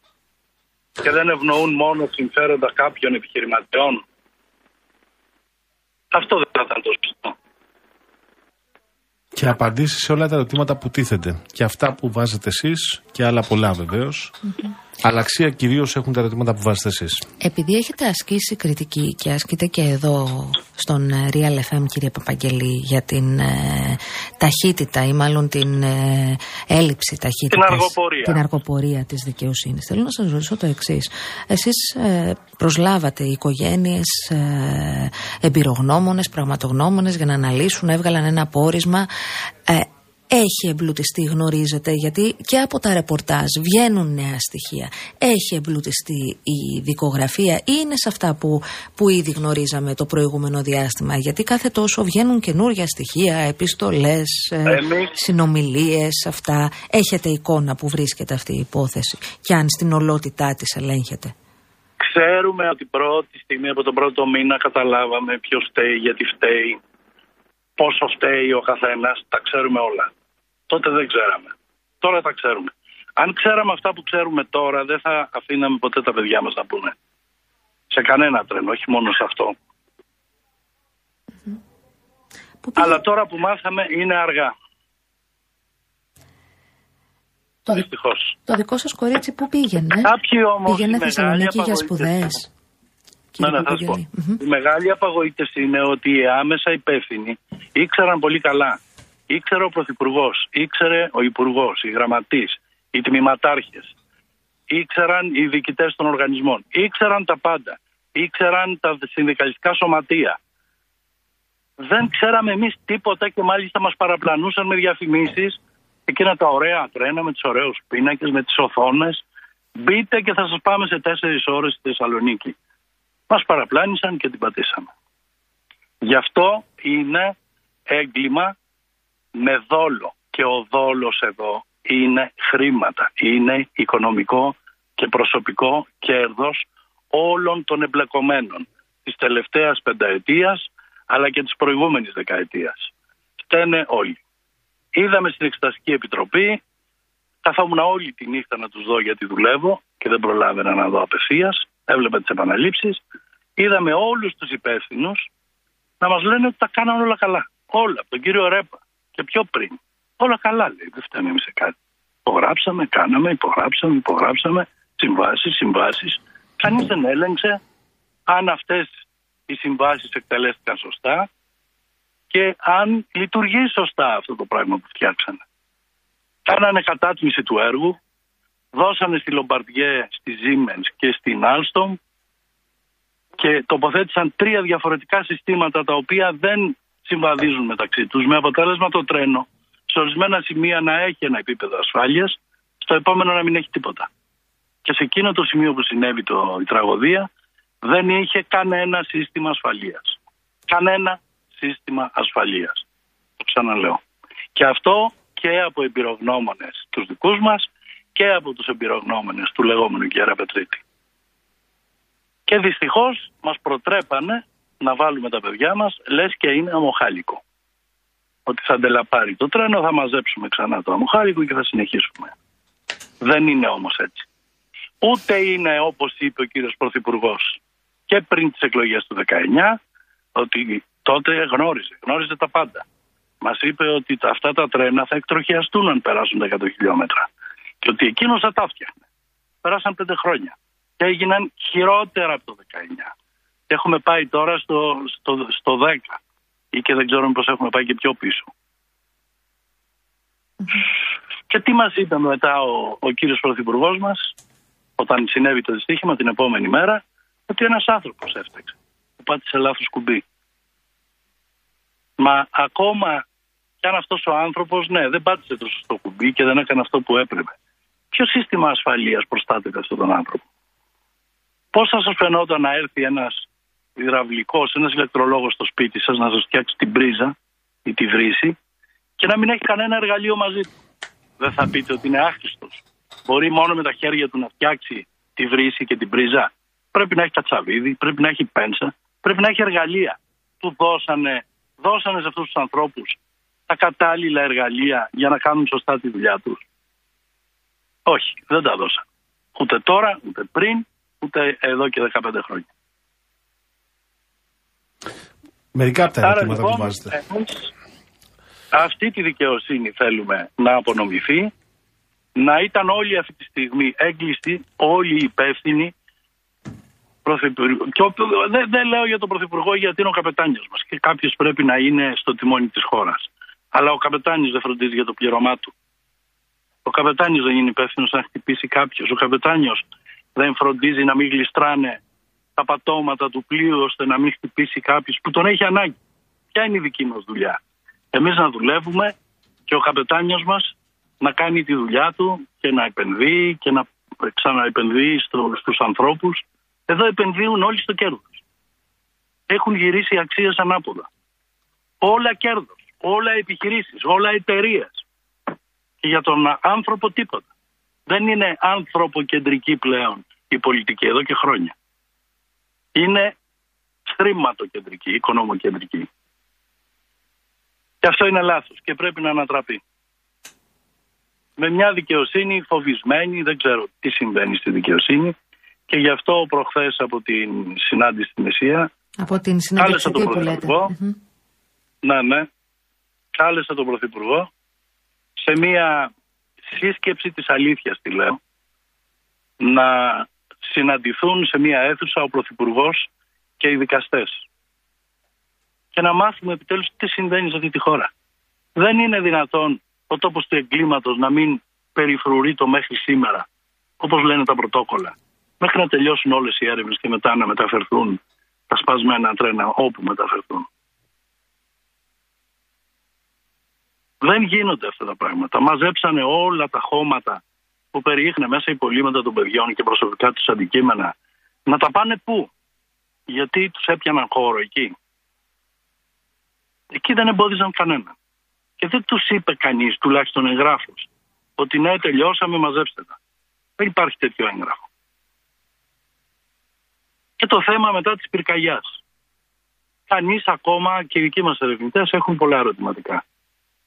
και δεν ευνοούν μόνο συμφέροντα κάποιων επιχειρηματιών. Αυτό δεν θα ήταν το σωστό. Και απαντήσεις σε όλα τα ερωτήματα που τίθενται. Και αυτά που βάζετε εσείς και άλλα πολλά βεβαίως. Αλλά αξία κυρίως έχουν τα ερωτήματα που βάζετε εσείς. Επειδή έχετε ασκήσει κριτική και ασκείτε και εδώ στον ε, Real FM κύριε Παπαγγελή για την ε, ταχύτητα ή μάλλον την ε, έλλειψη ταχύτητας αργοπορία. την αργοπορία της δικαιοσύνης θέλω να σας ρωτήσω το εξής εσείς ε, προσλάβατε οικογένειες ε, εμπειρογνώμονες, πραγματογνώμονες για να αναλύσουν, έβγαλαν ένα πόρισμα ε, έχει εμπλουτιστεί, γνωρίζετε, γιατί και από τα ρεπορτάζ βγαίνουν νέα στοιχεία. Έχει εμπλουτιστεί η δικογραφία ή είναι σε αυτά που, που ήδη γνωρίζαμε το προηγούμενο διάστημα. Γιατί κάθε τόσο βγαίνουν καινούργια στοιχεία, επιστολές, ε, Εμείς- συνομιλίες, αυτά. Έχετε εικόνα που βρίσκεται αυτή η υπόθεση και αν στην ολότητά της ελέγχεται. Ξέρουμε ότι πρώτη στιγμή από τον πρώτο μήνα καταλάβαμε ποιος φταίει, γιατί φταίει, πόσο φταίει ο καθένας. Τα ξέρουμε όλα. Τότε δεν ξέραμε. Τώρα τα ξέρουμε. Αν ξέραμε αυτά που ξέρουμε τώρα, δεν θα αφήναμε ποτέ τα παιδιά μας να πούνε. Σε κανένα τρένο, όχι μόνο σε αυτό. Πού πήγε- Αλλά τώρα που μάθαμε είναι αργά. το, δι- Δυστυχώς. το δικό σας κορίτσι πού πήγαινε. Κάποιοι όμως. Πήγαινε Θεσσαλονίκη για σπουδές. Ναι, Κύριε ναι, θα σου πω. Παπαγγελή. Μμμ. Η μεγάλη απαγοήτευση είναι ότι οι άμεσα υπεύθυνοι ήξεραν πολύ καλά. Ήξερε ο Πρωθυπουργός, ήξερε ο Υπουργός, οι γραμματείς, οι τμήματάρχες. Ήξεραν οι διοικητές των οργανισμών. Ήξεραν τα πάντα. Ήξεραν τα συνδικαλιστικά σωματεία. Δεν ξέραμε εμείς τίποτα και μάλιστα μας παραπλανούσαν με διαφημίσεις εκείνα τα ωραία τρένα με τους ωραίους πίνακες, με τις οθόνες. Μπείτε και θα σας πάμε σε τέσσερις ώρες στη Θεσσαλονίκη. Μας παραπλάνησαν και την πατήσαμε. Γι' αυτό είναι έγκλημα με δόλο. Και ο δόλος εδώ είναι χρήματα. Είναι οικονομικό και προσωπικό κέρδος όλων των εμπλεκομένων της τελευταίας πενταετίας αλλά και της προηγούμενης δεκαετίας. Φταίνε όλοι. Είδαμε στην Εξεταστική Επιτροπή, καθόμουν όλη τη νύχτα να τους δω γιατί δουλεύω και δεν προλάβαινα να δω απευθείας, έβλεπα τις επαναλήψεις, είδαμε όλους τους υπεύθυνους να μας λένε ότι τα κάναν όλα καλά. Όλα, από τον κύριο Ρέπα και πιο πριν. Όλα καλά λέει, δεν φτάνει εμείς σε κάτι. Υπογράψαμε, κάναμε, υπογράψαμε, υπογράψαμε, συμβάσεις, συμβάσεις. Κανείς δεν έλεγξε αν αυτές οι συμβάσεις εκτελέστηκαν σωστά και αν λειτουργεί σωστά αυτό το πράγμα που φτιάξανε. Κάνανε κατάτμιση του έργου, δώσανε στη Λομπαρδιέ, στη Siemens και στην Alstom και τοποθέτησαν τρία διαφορετικά συστήματα τα οποία δεν συμβαδίζουν μεταξύ τους με αποτέλεσμα το τρένο σε ορισμένα σημεία να έχει ένα επίπεδο ασφάλειας, στο επόμενο να μην έχει τίποτα. Και σε εκείνο το σημείο που συνέβη το, η τραγωδία δεν είχε κανένα σύστημα ασφαλείας. Κανένα σύστημα ασφαλείας. Το ξαναλέω. Και αυτό και από εμπειρογνώμονες τους δικούς μας και από τους εμπειρογνώμονες του λεγόμενου Γκέρα Πετρίτη. Και δυστυχώς μας προτρέπανε να βάλουμε τα παιδιά μας, λες και είναι αμοχάλικο. ότι θα αντελαπάρει το τρένο, θα μαζέψουμε ξανά το αμοχάρικο και θα συνεχίσουμε. Δεν είναι όμως έτσι. Ούτε είναι όπως είπε ο κύριος Πρωθυπουργός και πριν τις εκλογές του 19 ότι τότε γνώριζε, γνώριζε τα πάντα. Μας είπε ότι τα- αυτά τα τρένα θα εκτροχιαστούν αν περάσουν τα 100 χιλιόμετρα και ότι εκείνος θα τα φτιάχνε. Πέρασαν πέντε χρόνια και έγιναν χειρότερα από το 19. Και έχουμε πάει τώρα στο, στο, στο 10 ή και δεν ξέρω πώς έχουμε πάει και πιο πίσω. Και τι μας είπε μετά ο, ο κύριος Πρωθυπουργός μας όταν συνέβη το δυστύχημα την επόμενη μέρα ότι ένας άνθρωπος έφταξε που πάτησε λάθος κουμπί. Μα ακόμα κι αν αυτός ο άνθρωπος ναι δεν πάτησε το σωστό κουμπί και δεν έκανε αυτό που έπρεπε. Ποιο σύστημα ασφαλείας προστάτευε αυτόν τον άνθρωπο; Πώς θα σας φαινόταν να έρθει ένας υδραυλικός, ένας ηλεκτρολόγος στο σπίτι σας να σας φτιάξει την πρίζα ή τη βρύση και να μην έχει κανένα εργαλείο μαζί του; Δεν θα πείτε ότι είναι άχρηστος. Μπορεί μόνο με τα χέρια του να φτιάξει τη βρύση και την πρίζα. Πρέπει να έχει κατσαβίδι, πρέπει να έχει πένσα, πρέπει να έχει εργαλεία. Του δώσανε, δώσανε σε αυτούς τους ανθρώπους τα κατάλληλα εργαλεία για να κάνουν σωστά τη δουλειά τους. Όχι, δεν τα δώσαν. Ούτε τώρα, ούτε πριν, ούτε εδώ και 15 χρόνια. Μερικά από τα Άρα ερωτήματα που λοιπόν, βάζετε. εμείς αυτή τη δικαιοσύνη θέλουμε να απονομηθεί, να ήταν όλοι αυτή τη στιγμή έγκλειστοι, όλοι οι υπεύθυνοι, πρωθυπουργ- και ο- δεν, δεν λέω για τον Πρωθυπουργό γιατί είναι ο καπετάνιος μας και κάποιος πρέπει να είναι στο τιμόνι της χώρας. Αλλά ο καπετάνιος δεν φροντίζει για το πληρωμά του. Ο καπετάνιος δεν είναι υπεύθυνος να χτυπήσει κάποιος. Ο καπετάνιος δεν φροντίζει να μην γλιστράνε τα πατώματα του πλοίου ώστε να μην χτυπήσει κάποιος που τον έχει ανάγκη. Ποια είναι η δική μας δουλειά; Εμείς να δουλεύουμε και ο καπετάνιος μας να κάνει τη δουλειά του και να επενδύει και να ξαναεπενδύει στο, στους ανθρώπους. Εδώ επενδύουν όλοι στο κέρδος. Έχουν γυρίσει οι αξίες ανάποδα. Όλα κέρδος, όλα επιχειρήσεις, όλα εταιρείες. Και για τον άνθρωπο τίποτα. Δεν είναι ανθρωποκεντρική πλέον η πολιτική εδώ και χρόνια. Είναι χρήματοκεντρική, οικονομοκεντρική. Και αυτό είναι λάθος και πρέπει να ανατραπεί. Με μια δικαιοσύνη φοβισμένη, δεν ξέρω τι συμβαίνει στη δικαιοσύνη και γι' αυτό προχθές από την συνάντηση στη Μεσία Από την Κάλεσα τον συνέντευξη που λέτε. Πρωθυπουργό. Μμμ. ναι, ναι. Κάλεσα τον Πρωθυπουργό σε μία σύσκεψη της αλήθειας, τη λέω, να συναντηθούν σε μία αίθουσα ο Πρωθυπουργός και οι δικαστές. Και να μάθουμε επιτέλους τι συμβαίνει σε αυτή τη χώρα. Δεν είναι δυνατόν ο τόπος του εγκλήματος να μην περιφρουρεί το μέχρι σήμερα, όπως λένε τα πρωτόκολλα. Μέχρι να τελειώσουν όλες οι έρευνες και μετά να μεταφερθούν τα σπασμένα τρένα όπου μεταφερθούν. Δεν γίνονται αυτά τα πράγματα. Μαζέψανε όλα τα χώματα που περιείχνε μέσα υπολείμματα των παιδιών και προσωπικά τους αντικείμενα. Να τα πάνε πού; Γιατί τους έπιαναν χώρο εκεί; Εκεί δεν εμπόδιζαν κανένα. Και δεν τους είπε κανείς, τουλάχιστον εγγράφος, ότι ναι τελειώσαμε μαζέψτε τα. Δεν υπάρχει τέτοιο έγγραφο. Και το θέμα μετά της πυρκαγιάς. Κανείς ακόμα και οι δικοί μας ερευνητές έχουν πολλά ερωτηματικά.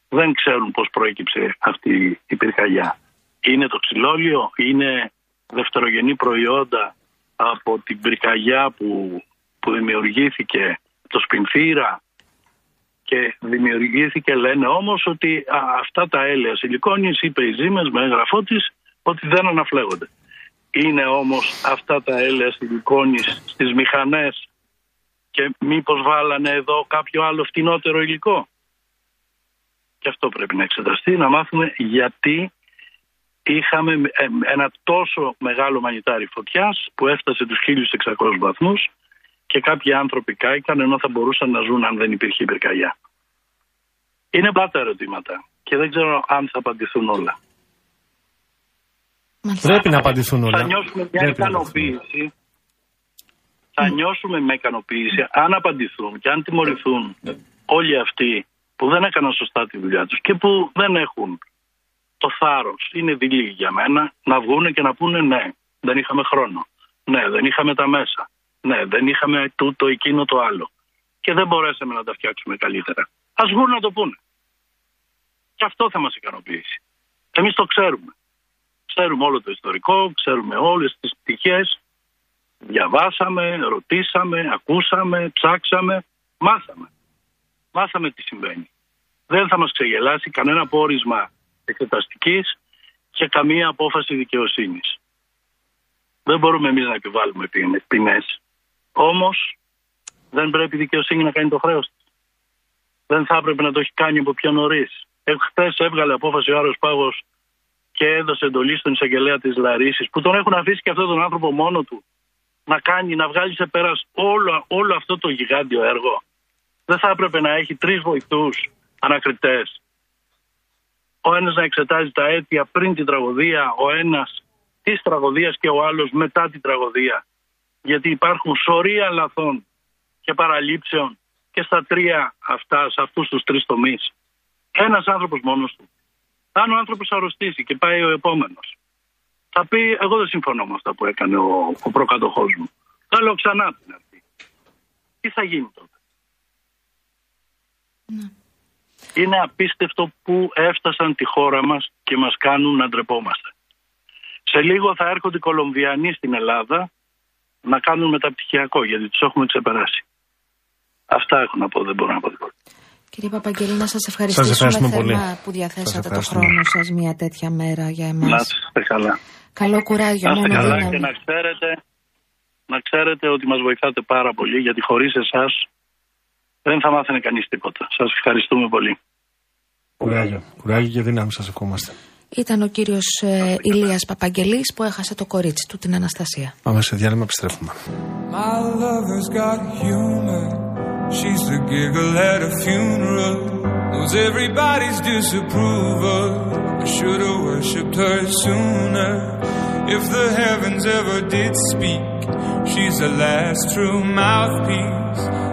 Δεν ξέρουν πώς προέκυψε αυτή η πυρκαγιά. Είναι το ξυλόλιο, είναι δευτερογενή προϊόντα από την πυρκαγιά που, που δημιουργήθηκε το σπινθήρα και δημιουργήθηκε λένε όμως ότι α, αυτά τα έλαια σιλικόνης είπε η Ζήμες με έγγραφό της ότι δεν αναφλέγονται. Είναι όμως αυτά τα έλαια σιλικόνης στις μηχανές και μήπως βάλανε εδώ κάποιο άλλο φτηνότερο υλικό. Και αυτό πρέπει να εξεταστεί, να μάθουμε γιατί είχαμε ε, ένα τόσο μεγάλο μανιτάρι φωτιάς που έφτασε τους 1600 βαθμούς και κάποιοι άνθρωποι κάηκαν ενώ θα μπορούσαν να ζουν αν δεν υπήρχε η πυρκαγιά. Είναι πολλά τα ερωτήματα και δεν ξέρω αν θα απαντηθούν όλα. Μάλιστα. Πρέπει να απαντηθούν όλα. Θα νιώσουμε μια Πρέπει να απαντηθούν. ικανοποίηση. Θα νιώσουμε με ικανοποίηση αν απαντηθούν και αν τιμωρηθούν όλοι αυτοί που δεν έκαναν σωστά τη δουλειά τους και που δεν έχουν το θάρρος, είναι δειλή για μένα, να βγουν και να πούνε ναι, δεν είχαμε χρόνο. Ναι, δεν είχαμε τα μέσα. Ναι, δεν είχαμε τούτο, εκείνο, το άλλο. Και δεν μπορέσαμε να τα φτιάξουμε καλύτερα. Ας βγουν να το πούνε. Και αυτό θα μας ικανοποιήσει. Εμείς το ξέρουμε. Ξέρουμε όλο το ιστορικό, ξέρουμε όλες τις πτυχές. Διαβάσαμε, ρωτήσαμε, ακούσαμε, ψάξαμε, μάθαμε. Μάθαμε τι συμβαίνει. Δεν θα μας ξεγελάσει κανένα πόρισμα εξεταστικής και καμία απόφαση δικαιοσύνης. Δεν μπορούμε εμείς να επιβάλλουμε ποινές. Όμως δεν πρέπει η δικαιοσύνη να κάνει το χρέος της. Δεν θα έπρεπε να το έχει κάνει από πιο νωρίς. Χθες έβγαλε απόφαση ο Άρος Πάγος και έδωσε εντολή στον εισαγγελέα της Λαρίσης, που τον έχουν αφήσει και αυτόν τον άνθρωπο μόνο του να κάνει, να βγάλει σε πέρας όλο, όλο αυτό το γιγάντιο έργο. Δεν θα έπρεπε να έχει τρεις βοηθούς ανακριτές. Ο ένας να εξετάζει τα αίτια πριν την τραγωδία, ο ένας της τραγωδίας και ο άλλος μετά την τραγωδία. Γιατί υπάρχουν σωρία λαθών και παραλήψεων και στα τρία αυτά, σε αυτούς τους τρεις τομείς. Ένας άνθρωπος μόνος του. Αν ο άνθρωπος αρρωστήσει και πάει ο επόμενος, θα πει: Εγώ δεν συμφωνώ με αυτά που έκανε ο, ο προκατοχός μου. Θέλω ξανά την αυτή. Τι θα γίνει τότε. Είναι απίστευτο που έφτασαν τη χώρα μας και μας κάνουν να ντρεπόμαστε. Σε λίγο θα έρχονται οι Κολομβιανοί στην Ελλάδα να κάνουν μεταπτυχιακό γιατί τους έχουμε ξεπεράσει. Αυτά έχω να πω, δεν μπορώ να πω τίποτα. Κύριε Παπαγγέλη, να σας ευχαριστήσουμε ευχαριστούμε θερμά πολύ. που διαθέσατε Σας το ευχαριστούμε. χρόνο σας μια τέτοια μέρα για Να εμάς. είστε καλά. Καλό κουράγιο, Να είστε μόνο καλά δύναμη. και να ξέρετε, να ξέρετε ότι μας βοηθάτε πάρα πολύ γιατί χωρίς εσάς δεν θα μάθαινε κανείς τίποτα. Σας ευχαριστούμε πολύ. Κουράγιο. Κουράγιο και δύναμη σας ευχόμαστε. Ήταν ο κύριος ε, Ηλίας Παπαγγελής που έχασε το κορίτσι του, την Αναστασία. Πάμε σε διάλειμμα, επιστρέφουμε. My lover's got humor. She's the giggle at a funeral. Knows everybody's disapproval. I should have worshipped her sooner. If the heavens ever did speak, she's the last true mouthpiece.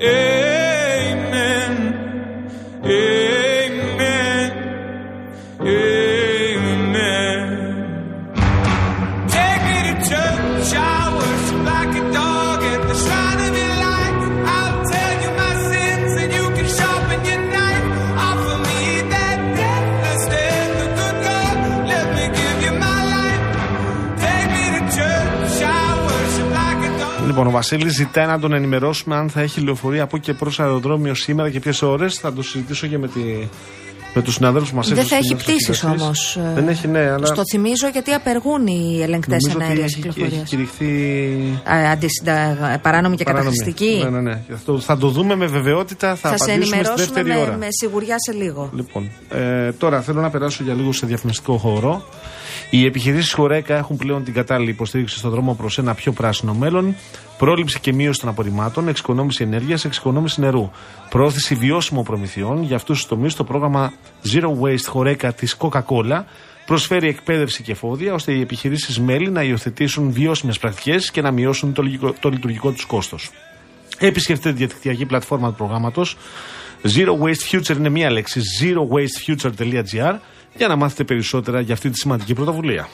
Hey. Λοιπόν, ο Βασίλης ζητάει να τον ενημερώσουμε αν θα έχει λεωφορεία από και προς αεροδρόμιο σήμερα και ποιες ώρες. Θα το συζητήσω και με, τη, με τους συναδέλφους μας. Δεν θα έχει πτήσεις όμως. Δεν έχει, ναι, αλλά. Στο θυμίζω γιατί απεργούν οι ελεγκτές νομίζω ότι ενέργεια έχει, κυκλοφορία. έχει κηρυχθεί. Παράνομη και παράνομη. καταχρηστική. Ναι, ναι, ναι. Θα το, θα το δούμε με βεβαιότητα. Θα, Θα σε απαντήσουμε στη ενημερώσουμε δεύτερη με, ώρα. με σιγουριά σε λίγο. Λοιπόν, ε, τώρα θέλω να περάσω για λίγο σε διαφημιστικό χώρο. Οι επιχειρήσεις Χορέκα έχουν πλέον την κατάλληλη υποστήριξη στον δρόμο προς ένα πιο πράσινο μέλλον. Πρόληψη και μείωση των απορριμμάτων, εξοικονόμηση ενέργειας, εξοικονόμηση νερού. Προώθηση βιώσιμων προμηθειών. Για αυτούς τους τομείς, το πρόγραμμα Zero Waste Χορέκα της Coca-Cola προσφέρει εκπαίδευση και εφόδια ώστε οι επιχειρήσεις μέλη να υιοθετήσουν βιώσιμες πρακτικές και να μειώσουν το, λυγικό- το λειτουργικό τους κόστος. Επισκεφτείτε τη διαδικτυακή πλατφόρμα του προγράμματος. Zero Waste Future είναι μία λέξη. zerowastefuture.gr για να μάθετε περισσότερα για αυτή τη σημαντική πρωτοβουλία.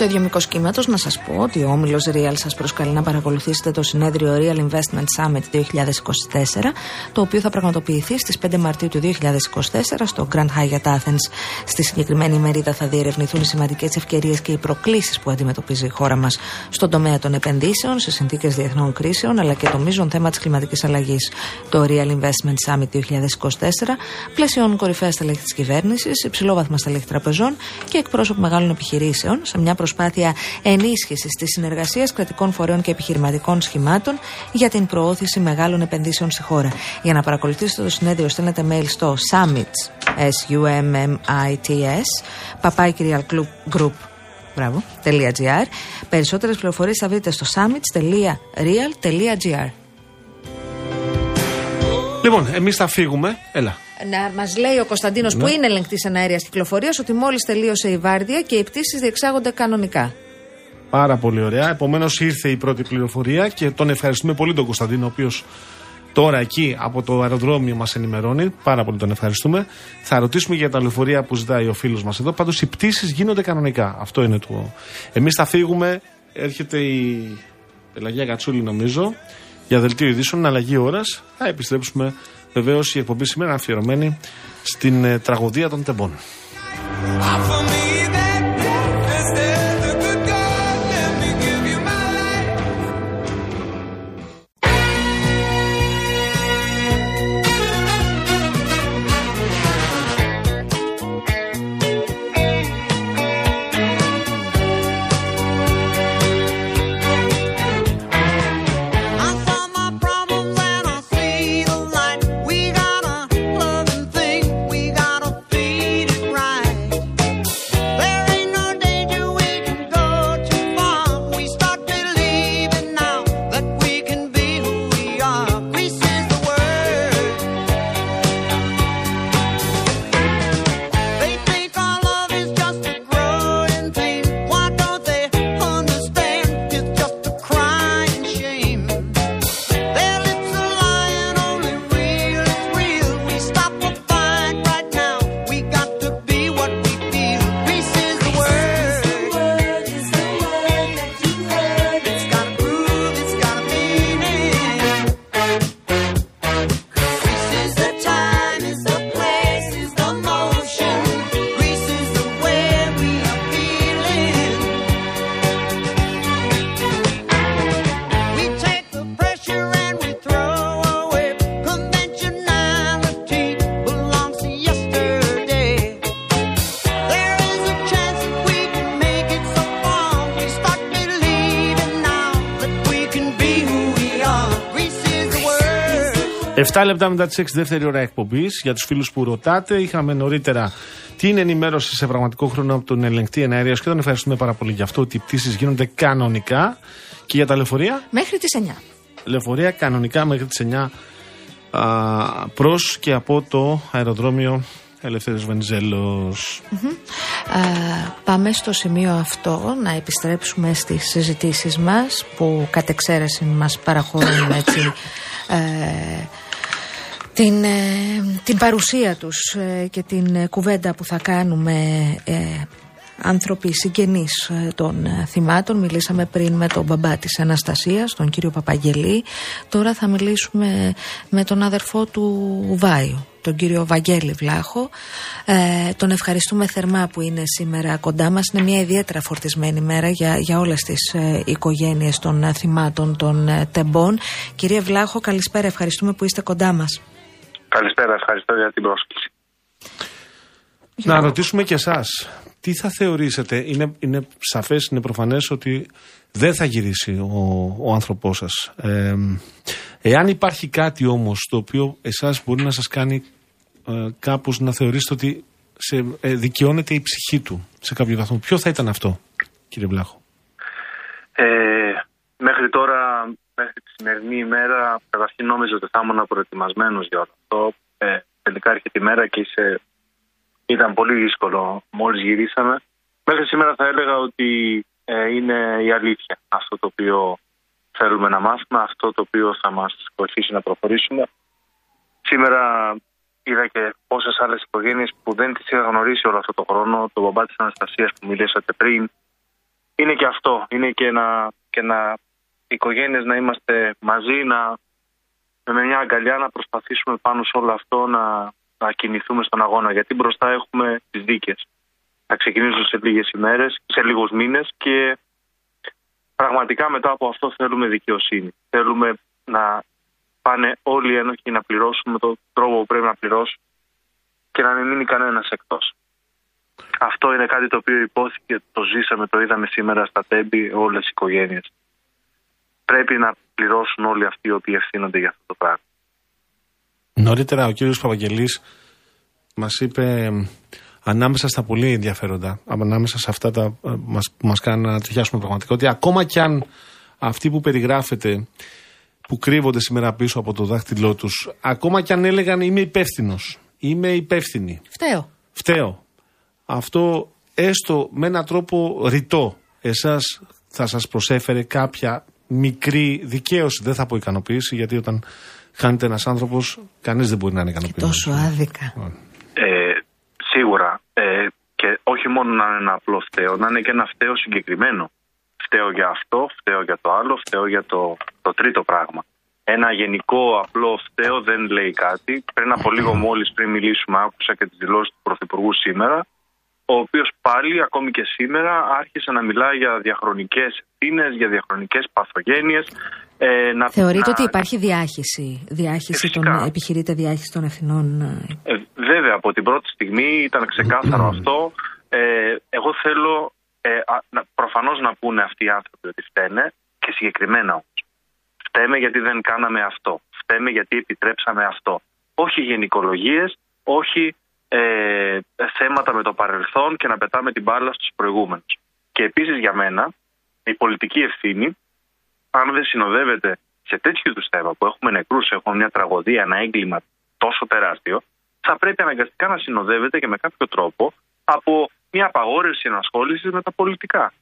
Στο ίδιο μήκο κύματο, να σας πω ότι ο όμιλος Real σας προσκαλεί να παρακολουθήσετε το συνέδριο Real Investment Summit 2024, το οποίο θα πραγματοποιηθεί στις 5 Μαρτίου του 2024 στο Grand Hyatt Athens. Στη συγκεκριμένη ημερίδα θα διερευνηθούν οι σημαντικές ευκαιρίες και οι προκλήσεις που αντιμετωπίζει η χώρα μας στον τομέα των επενδύσεων, σε συνθήκες διεθνών κρίσεων, αλλά και το μείζον θέμα της κλιματικής αλλαγής. Το Real Investment Summit 2024 πλαισιώνουν κορυφαία στελέχη της κυβέρνησης, υψηλόβαθμα στελέχη τραπεζών και εκπρόσωποι μεγάλων επιχειρήσεων σε μια προσπάθεια ενίσχυσης της συνεργασίας κρατικών φορέων και επιχειρηματικών σχημάτων για την προώθηση μεγάλων επενδύσεων στη χώρα. Για να παρακολουθήσετε το συνέδριο, στέλνετε mail στο summits, S-U-M-M-I-T-S, Group Μπράβο, .gr. Περισσότερες πληροφορίες θα βρείτε στο summits.real.gr. Λοιπόν, εμείς θα φύγουμε. Έλα. Να μας λέει ο Κωνσταντίνος που είναι ελεγκτής εναέρεια κυκλοφορίας ότι μόλις τελείωσε η βάρδια και οι πτήσεις διεξάγονται κανονικά. Πάρα πολύ ωραία. Επομένως ήρθε η πρώτη πληροφορία και τον ευχαριστούμε πολύ τον Κωνσταντίνο, ο οποίος τώρα εκεί από το αεροδρόμιο μας ενημερώνει. Πάρα πολύ τον ευχαριστούμε. Θα ρωτήσουμε για τα λεωφορεία που ζητάει ο φίλος μας εδώ. Πάντως οι πτήσεις γίνονται κανονικά. Αυτό είναι το. Εμείς θα φύγουμε. Έρχεται η Πελαγία Κατσούλη, νομίζω, για δελτίο ειδήσεων, αλλαγή ώρας. Θα επιστρέψουμε. Βεβαίως η εκπομπή σήμερα αφιερωμένη στην ε, τραγωδία των τεμπών. Λεπτά μετά τι 6 δεύτερη ώρα εκπομπής. Για τους φίλους που ρωτάτε, είχαμε νωρίτερα την ενημέρωση σε πραγματικό χρόνο από τον ελεγκτή εναέρεια και τον ευχαριστούμε πάρα πολύ για αυτό ότι οι πτήσει γίνονται κανονικά. Και για τα λεωφορεία, Μέχρι τις 9. λεωφορεία κανονικά μέχρι τις 9 προς και από το αεροδρόμιο Ελευθέρης Βενιζέλος. Α, πάμε στο σημείο αυτό να επιστρέψουμε στις συζητήσεις μας που κατ' εξαίρεση μας παραχωρούν έτσι ε, την, ε, την παρουσία τους ε, και την ε, κουβέντα που θα κάνουμε ε, άνθρωποι συγγενείς ε, των ε, θυμάτων. Μιλήσαμε πριν με τον μπαμπά της Αναστασίας, τον κύριο Παπαγγελή. Τώρα θα μιλήσουμε με τον αδερφό του Βάιου, τον κύριο Βαγγέλη Βλάχο. Ε, τον ευχαριστούμε θερμά που είναι σήμερα κοντά μας. Είναι μια ιδιαίτερα φορτισμένη μέρα για, για όλες τις ε, οικογένειες των ε, θυμάτων των ε, τεμπών. Κύριε Βλάχο, καλησπέρα. Ευχαριστούμε που είστε κοντά μας. Καλησπέρα, ευχαριστώ για την πρόσκληση. Να ρωτήσουμε και εσάς, τι θα θεωρήσετε, είναι, είναι σαφές, είναι προφανές ότι δεν θα γυρίσει ο, ο άνθρωπός σας. Ε, εάν υπάρχει κάτι όμως το οποίο εσάς μπορεί να σας κάνει ε, κάπως να θεωρήσετε ότι σε, ε, δικαιώνεται η ψυχή του σε κάποιο βαθμό, ποιο θα ήταν αυτό, κύριε Βλάχο; Ε, μέχρι τώρα, μέχρι τη σημερινή ημέρα, καταρχήν νόμιζα ότι θα ήμουν προετοιμασμένος για όλο αυτό. Ε, τελικά έρχεται η μέρα και είσαι... ήταν πολύ δύσκολο μόλις γυρίσαμε. Μέχρι σήμερα θα έλεγα ότι ε, είναι η αλήθεια αυτό το οποίο θέλουμε να μάθουμε, αυτό το οποίο θα μας βοηθήσει να προχωρήσουμε. Σήμερα είδα και πόσες άλλες οικογένειες που δεν τις είχα γνωρίσει όλο αυτό το χρόνο. Το μπαμπά της Αναστασίας που μιλήσατε πριν. Είναι και αυτό. Είναι και να, και να οι οικογένειες να είμαστε μαζί, να με μια αγκαλιά να προσπαθήσουμε πάνω σε όλο αυτό να, να κινηθούμε στον αγώνα. Γιατί μπροστά έχουμε τις δίκες. Θα ξεκινήσουν σε λίγες ημέρες, σε λίγους μήνες και πραγματικά μετά από αυτό θέλουμε δικαιοσύνη. Θέλουμε να πάνε όλοι οι ένοχοι να πληρώσουμε τον τρόπο που πρέπει να πληρώσουν και να μην μείνει κανένας εκτός. Αυτό είναι κάτι το οποίο υπόθηκε, το ζήσαμε, το είδαμε σήμερα στα τέμπη όλες οι οικογένειες. Πρέπει να πληρώσουν όλοι αυτοί οι οποίοι ευθύνονται για αυτό το πράγμα. Νωρίτερα ο κύριος Παπαγγελής μας είπε εμ, ανάμεσα στα πολύ ενδιαφέροντα, ανάμεσα σε αυτά τα, ε, μας, που μας κάνουν να τριχιάσουμε πραγματικά, ότι ακόμα κι αν αυτοί που περιγράφεται, που κρύβονται σήμερα πίσω από το δάχτυλό τους, ακόμα κι αν έλεγαν είμαι υπεύθυνος είμαι υπεύθυνη. Φταίω. Φταίω. Αυτό έστω με έναν τρόπο ρητό εσάς θα σας προσέφερε κάποια μικρή δικαίωση. Δεν θα πω ικανοποίηση γιατί όταν χάνεται ένας άνθρωπος κανείς δεν μπορεί να είναι ικανοποιημένος. Τόσο άδικα. Ε, σίγουρα. Ε, και όχι μόνο να είναι ένα απλό φταίο, να είναι και ένα φταίο συγκεκριμένο. Φταίω για αυτό, φταίω για το άλλο, φταίω για το, το τρίτο πράγμα. Ένα γενικό απλό φταίο δεν λέει κάτι. Πριν από λίγο μόλις πριν μιλήσουμε, άκουσα και τις δηλώσεις του Πρωθυπουργού σήμερα, ο οποίος πάλι, ακόμη και σήμερα, άρχισε να μιλάει για διαχρονικές ευθύνες, για διαχρονικές παθογένειες. Ε, να, Θεωρείτε να- ότι υπάρχει διάχυση, διάχυση των, Φυσικά. επιχειρείται διάχυση των ευθυνών. ε, Ε, βέβαια, από την πρώτη στιγμή ήταν ξεκάθαρο αυτό. Ε, εγώ θέλω ε, α, να- προφανώς να πούνε αυτοί οι άνθρωποι ότι φταίνε και συγκεκριμένα όμως. Φταίμε γιατί δεν κάναμε αυτό. Φταίμε γιατί επιτρέψαμε αυτό. Όχι γενικολογίες, όχι ε, θέματα με το παρελθόν και να πετάμε την μπάλα στους προηγούμενους. Και επίσης για μένα η πολιτική ευθύνη αν δεν συνοδεύεται σε τέτοιου είδους θέμα που έχουμε νεκρούς, έχουμε μια τραγωδία, ένα έγκλημα τόσο τεράστιο, θα πρέπει αναγκαστικά να συνοδεύεται και με κάποιο τρόπο από μια απαγόρευση ενασχόλησης με τα πολιτικά.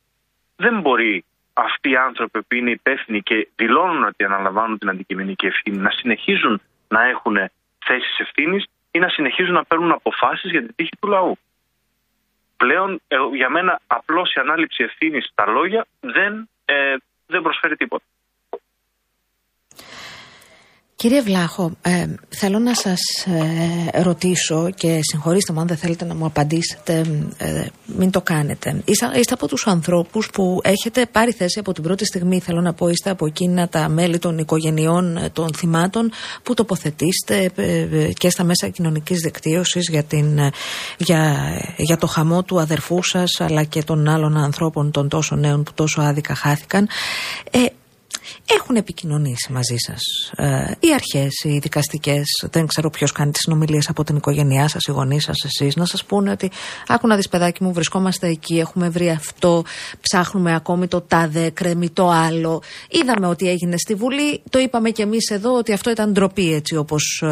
Δεν μπορεί αυτοί οι άνθρωποι που είναι υπεύθυνοι και δηλώνουν ότι αναλαμβάνουν την αντικειμενική ευθύνη να συνεχίζουν να έχουν θέσεις ευθύνης ή να συνεχίζουν να παίρνουν αποφάσεις για την τύχη του λαού. Πλέον, ε, για μένα, απλώς η ανάληψη ευθύνης στα λόγια δεν, ε, δεν προσφέρει τίποτα. Κύριε Βλάχο, ε, θέλω να σας ε, ρωτήσω και συγχωρήστε μου αν δεν θέλετε να μου απαντήσετε, ε, μην το κάνετε. Είστε, είστε από τους ανθρώπους που έχετε πάρει θέση από την πρώτη στιγμή, θέλω να πω, είστε από εκείνα τα μέλη των οικογενειών ε, των θυμάτων που τοποθετήστε ε, ε, και στα μέσα κοινωνικής δικτύωσης για, την, ε, για, για το χαμό του αδερφού σας αλλά και των άλλων ανθρώπων των τόσο νέων που τόσο άδικα χάθηκαν. Ε, έχουν επικοινωνήσει μαζί σας ε, οι αρχές, οι δικαστικές. Δεν ξέρω ποιος κάνει τις συνομιλίες από την οικογένειά σας, οι γονείς σας, εσείς, να σας πούνε ότι άκου να δεις, παιδάκι μου, βρισκόμαστε εκεί, έχουμε βρει αυτό, ψάχνουμε ακόμη το τάδε, κρέμει το άλλο. Είδαμε ότι έγινε στη Βουλή, το είπαμε κι εμείς εδώ ότι αυτό ήταν ντροπή, έτσι όπως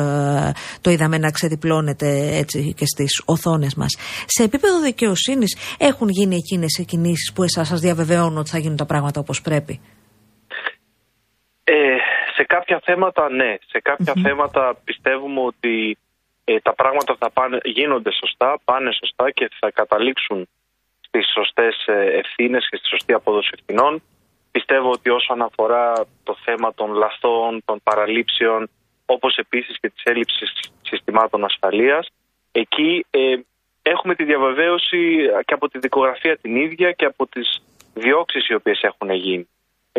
το είδαμε να ξεδιπλώνεται έτσι και στις οθόνες μας. Σε επίπεδο δικαιοσύνης έχουν γίνει εκείνες οι κινήσεις που εσάς σας διαβεβαιώνουν ότι θα γίνουν τα πράγματα όπως πρέπει. Ε, σε κάποια θέματα ναι. Σε καποια θέματα πιστεύουμε ότι ε, τα πράγματα θα πάνε, γίνονται σωστά, πάνε σωστά και θα καταλήξουν στις σωστές ε, ευθύνες και στη σωστή απόδοση ευθυνών. Πιστεύω ότι όσον αφορά το θέμα των λαθών, των παραλήψεων, όπως επίσης και της έλλειψης συστημάτων ασφαλείας, εκεί ε, έχουμε τη διαβεβαίωση και από τη δικογραφία την ίδια και από τις διώξεις οι οποίες έχουν γίνει.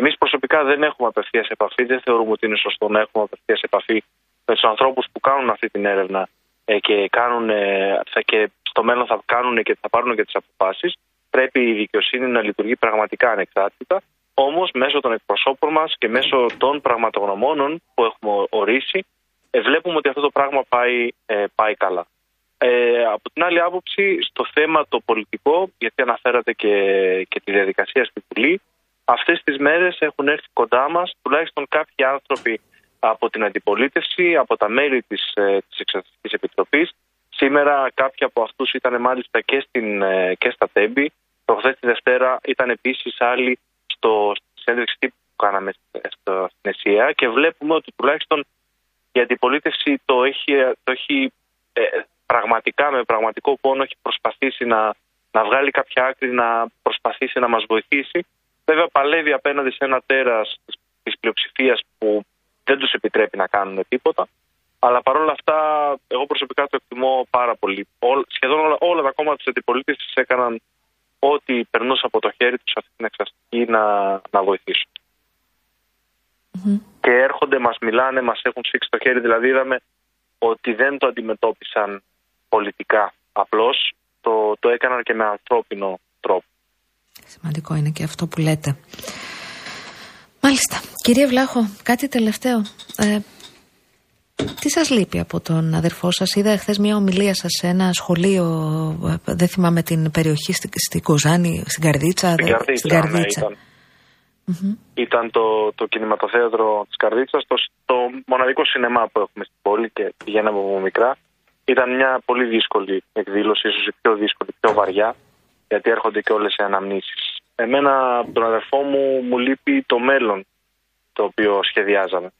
Εμείς προσωπικά δεν έχουμε απευθείας επαφή, δεν θεωρούμε ότι είναι σωστό να έχουμε απευθείας επαφή με τους ανθρώπους που κάνουν αυτή την έρευνα ε, και, κάνουν, ε, θα, και στο μέλλον θα κάνουν και θα πάρουν και τις αποφάσεις. Πρέπει η δικαιοσύνη να λειτουργεί πραγματικά ανεξάρτητα. Όμως μέσω των εκπροσώπων μας και μέσω των πραγματογνωμόνων που έχουμε ορίσει, ε, βλέπουμε ότι αυτό το πράγμα πάει, ε, πάει καλά. Ε, από την άλλη άποψη, στο θέμα το πολιτικό, γιατί αναφέρατε και, και τη διαδικασία στη Βουλή, αυτές τις μέρες έχουν έρθει κοντά μας τουλάχιστον κάποιοι άνθρωποι από την αντιπολίτευση, από τα μέλη της, ε, της Εξαρτητικής Επιτροπής. Σήμερα κάποιοι από αυτούς ήταν μάλιστα και, στην, ε, και στα Τέμπη. Προχθές τη Δευτέρα ήταν επίσης άλλοι στο, στη συνέντευξη τύπου που κάναμε στο, στην ΕΣΥΑ και βλέπουμε ότι τουλάχιστον η αντιπολίτευση το έχει, το έχει ε, πραγματικά με πραγματικό πόνο έχει προσπαθήσει να, να βγάλει κάποια άκρη, να προσπαθήσει να μας βοηθήσει. Βέβαια παλεύει απέναντι σε ένα τέρας της πλειοψηφίας που δεν τους επιτρέπει να κάνουν τίποτα. Αλλά παρόλα αυτά, εγώ προσωπικά το εκτιμώ πάρα πολύ. Ό, σχεδόν όλα, όλα τα κόμματα της αντιπολίτευσης έκαναν ό,τι περνούσε από το χέρι τους αυτή την εξαστική να, να βοηθησουν Και έρχονται, μας μιλάνε, μας έχουν σφίξει το χέρι. Δηλαδή είδαμε ότι δεν το αντιμετώπισαν πολιτικά. Απλώς το, το έκαναν και με ανθρώπινο τρόπο. Σημαντικό είναι και αυτό που λέτε. Μάλιστα. Κύριε Βλάχο, κάτι τελευταίο. Ε, τι σας λείπει από τον αδερφό σας; Είδα χθες μια ομιλία σας σε ένα σχολείο, ε, δεν θυμάμαι την περιοχή, στην, στην Κοζάνη, στην Καρδίτσα. Στην δε- Καρδίτσα, στην ναι, Καρδίτσα. ήταν. Ήταν το, το κινηματοθέατρο της Καρδίτσας, το, το μοναδικό σινεμά που έχουμε στην πόλη και πηγαίναμε από μικρά. Ήταν μια πολύ δύσκολη εκδήλωση, ίσως η πιο δύσκολη, πιο βαριά, γιατί έρχονται και όλες οι αναμνήσεις. Εμένα από τον αδερφό μου μου λείπει το μέλλον το οποίο σχεδιάζαμε.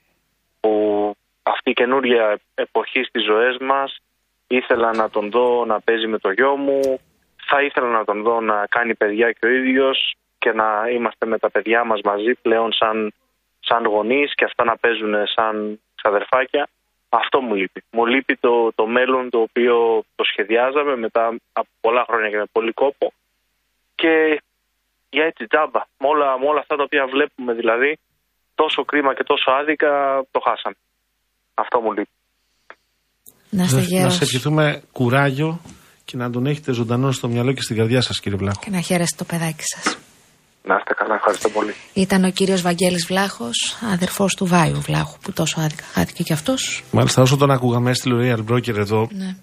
Που αυτή η καινούργια εποχή στις ζωές μας ήθελα να τον δω να παίζει με το γιο μου, θα ήθελα να τον δω να κάνει παιδιά και ο ίδιος και να είμαστε με τα παιδιά μας μαζί πλέον σαν, σαν γονείς και αυτά να παίζουν σαν ξαδερφάκια. Αυτό μου λείπει. Μου λείπει το, το μέλλον το οποίο το σχεδιάζαμε μετά από πολλά χρόνια και με πολύ κόπο και για έτσι τζάμπα. Με όλα, με όλα αυτά τα οποία βλέπουμε δηλαδή, τόσο κρίμα και τόσο άδικα, το χάσαμε. Αυτό μου λείπει. Να είστε Να γέρος σε ευχηθούμε κουράγιο και να τον έχετε ζωντανό στο μυαλό και στην καρδιά σας κύριε Βλάχο. και να χαίρεστε το παιδάκι σας. Να είστε καλά, ευχαριστώ πολύ. Ήταν ο κύριος Βαγγέλης Βλάχος, αδερφός του Βάιου Βλάχου, που τόσο άδικα χάθηκε κι αυτός. Μάλιστα όσο τον ακούγαμε στη Real Broker εδώ Ναι.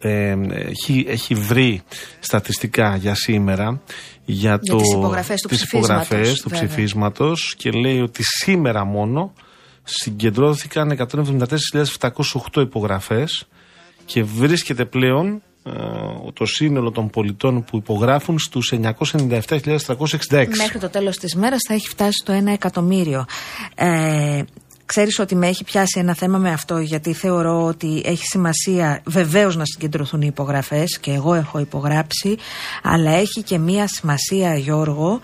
ε, ε, έχει, έχει βρει στατιστικά για σήμερα για, Για το, τις υπογραφές του τις ψηφίσματος, υπογραφές του βέβαια. ψηφίσματος και λέει ότι σήμερα μόνο συγκεντρώθηκαν 174.708 υπογραφές και βρίσκεται πλέον ε, το σύνολο των πολιτών που υπογράφουν στους 997.366. Μέχρι το τέλος της μέρας θα έχει φτάσει το 1 εκατομμύριο. Ε, Ξέρεις ότι με έχει πιάσει ένα θέμα με αυτό γιατί θεωρώ ότι έχει σημασία βεβαίως να συγκεντρωθούν οι υπογραφές και εγώ έχω υπογράψει αλλά έχει και μία σημασία Γιώργο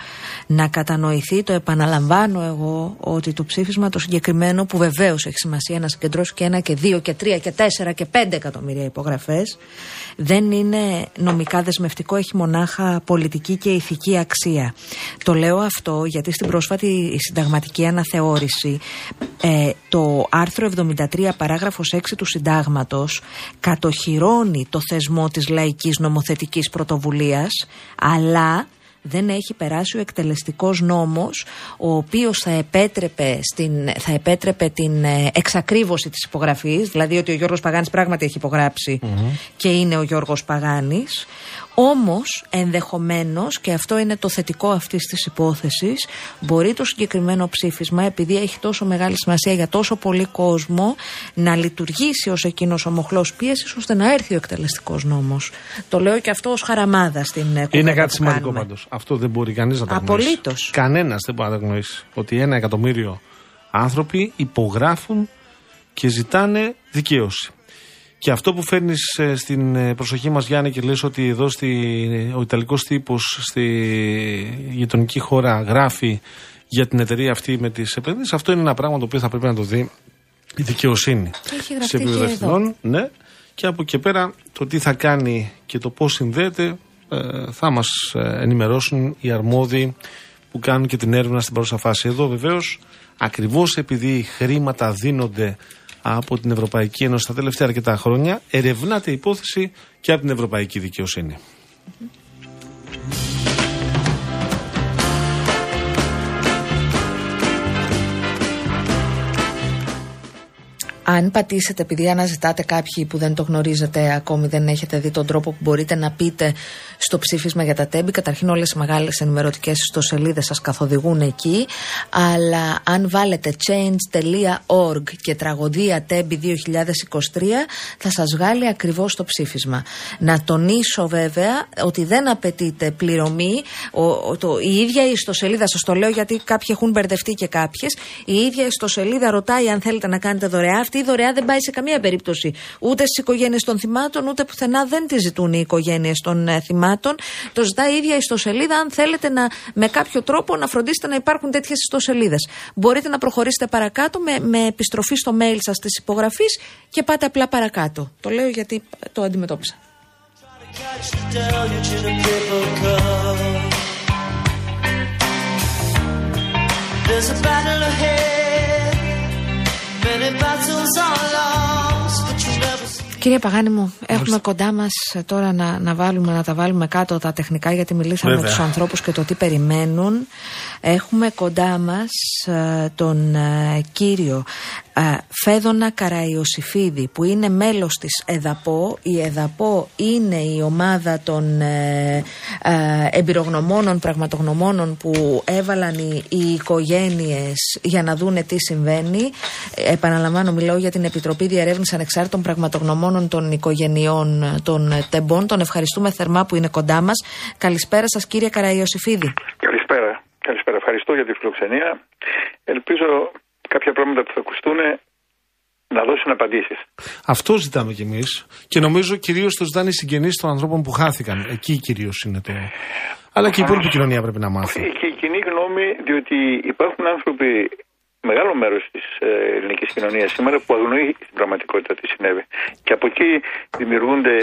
να κατανοηθεί το επαναλαμβάνω εγώ ότι το ψήφισμα το συγκεκριμένο που βεβαίως έχει σημασία να συγκεντρώσει και ένα και δύο και τρία και τέσσερα και πέντε εκατομμύρια υπογραφές δεν είναι νομικά δεσμευτικό, έχει μονάχα πολιτική και ηθική αξία. Το λέω αυτό γιατί στην πρόσφατη συνταγματική αναθεώρηση ε, το άρθρο 73 παράγραφος 6 του συντάγματος κατοχυρώνει το θεσμό της λαϊκής νομοθετικής πρωτοβουλίας αλλά δεν έχει περάσει ο εκτελεστικός νόμος ο οποίος θα επέτρεπε, στην, θα επέτρεπε την ε, εξακρίβωση της υπογραφής δηλαδή ότι ο Γιώργος Παγάνης πράγματι έχει υπογράψει και είναι ο Γιώργος Παγάνης όμως ενδεχομένως και αυτό είναι το θετικό αυτής της υπόθεσης μπορεί το συγκεκριμένο ψήφισμα επειδή έχει τόσο μεγάλη σημασία για τόσο πολύ κόσμο να λειτουργήσει ως εκείνος ο μοχλός πίεσης ώστε να έρθει ο εκτελεστικός νόμος. Το λέω και αυτό ως χαραμάδα στην ε, κουβέντα Είναι που κάτι σημαντικό κάνουμε. πάντως. Αυτό δεν μπορεί κανείς να το Απολύτως. Κανένας δεν μπορεί να το γνωρίσει. Ότι ένα εκατομμύριο άνθρωποι υπογράφουν και ζητάνε δικαίωση. Και αυτό που φέρνεις στην ε, προσοχή μας, Γιάννη, και λες ότι εδώ στη, ο Ιταλικός τύπος στη γειτονική χώρα γράφει για την εταιρεία αυτή με τις επενδύσεις, αυτό είναι ένα πράγμα το οποίο θα πρέπει να το δει η δικαιοσύνη. Και έχει σε γραφτεί επίπεδο και εδώ. εθνών, ναι. Και από εκεί πέρα το τι θα κάνει και το πώς συνδέεται ε, θα μας ε, ενημερώσουν οι αρμόδιοι που κάνουν και την έρευνα στην παρούσα φάση. Εδώ βεβαίως ακριβώς επειδή χρήματα δίνονται από την Ευρωπαϊκή Ένωση τα τελευταία αρκετά χρόνια ερευνάται η υπόθεση και από την Ευρωπαϊκή Δικαιοσύνη. Αν πατήσετε, επειδή αναζητάτε κάποιοι που δεν το γνωρίζετε ακόμη, δεν έχετε δει τον τρόπο που μπορείτε να πείτε στο ψήφισμα για τα τέμπη, καταρχήν όλες οι μεγάλες ενημερωτικές ιστοσελίδες σας καθοδηγούν εκεί, αλλά αν βάλετε change.org και τραγωδία τέμπη 2023, θα σας βγάλει ακριβώς το ψήφισμα. Να τονίσω βέβαια ότι δεν απαιτείται πληρωμή, ο, ο- το, η ίδια η ιστοσελίδα, σας το λέω γιατί κάποιοι έχουν μπερδευτεί και κάποιες, η ίδια η ιστοσελίδα ρωτάει αν θέλετε να κάνετε δωρεά. Αυτή η δωρεά δεν πάει σε καμία περίπτωση ούτε στις οικογένειες των θυμάτων, ούτε πουθενά δεν τη ζητούν οι οικογένειες των ε, θυμάτων. Το ζητάει η ίδια η ιστοσελίδα, αν θέλετε να, με κάποιο τρόπο να φροντίσετε να υπάρχουν τέτοιες ιστοσελίδες. Μπορείτε να προχωρήσετε παρακάτω με, με επιστροφή στο mail σας της υπογραφής και πάτε απλά παρακάτω. Το λέω γιατί το αντιμετώπισα. There's a battle ahead. Κύριε Παγάνη μου, έχουμε κοντά μας τώρα να, να, βάλουμε, να τα βάλουμε κάτω τα τεχνικά γιατί μιλήσαμε Βέβαια. με τους ανθρώπους και το τι περιμένουν. Έχουμε κοντά μας τον ε, κύριο α, Φέδωνα Καραϊοσυφίδη που είναι μέλος της ΕΔΑΠΟ. Η ΕΔΑΠΟ είναι η ομάδα των ε, ε, εμπειρογνωμόνων, πραγματογνωμόνων που έβαλαν οι, οι οικογένειες για να δούνε τι συμβαίνει. Ε, Επαναλαμβάνω, μιλάω για την Επιτροπή Διερεύνησης Ανεξάρτητων Πραγματογνωμόνων των Οικογενειών ε, των Τεμπών. Τον ευχαριστούμε θερμά που είναι κοντά μας. Καλησπέρα σας κύριε Καραϊοσυφίδη. Καλησπέρα. Καλησπέρα. Ευχαριστώ για τη φιλοξενία. Ελπίζω κάποια πράγματα που θα ακουστούν να δώσουν απαντήσεις. Αυτό ζητάμε κι εμείς. Και νομίζω κυρίως το ζητάνε οι συγγενείς των ανθρώπων που χάθηκαν. Εκεί κυρίως είναι το. Αλλά και η υπόλοιπη κοινωνία πρέπει να μάθει. Και η κοινή γνώμη, διότι υπάρχουν άνθρωποι, μεγάλο μέρος της ελληνικής κοινωνίας σήμερα που αγνοεί στην πραγματικότητα τι συνέβη. Και από εκεί δημιουργούνται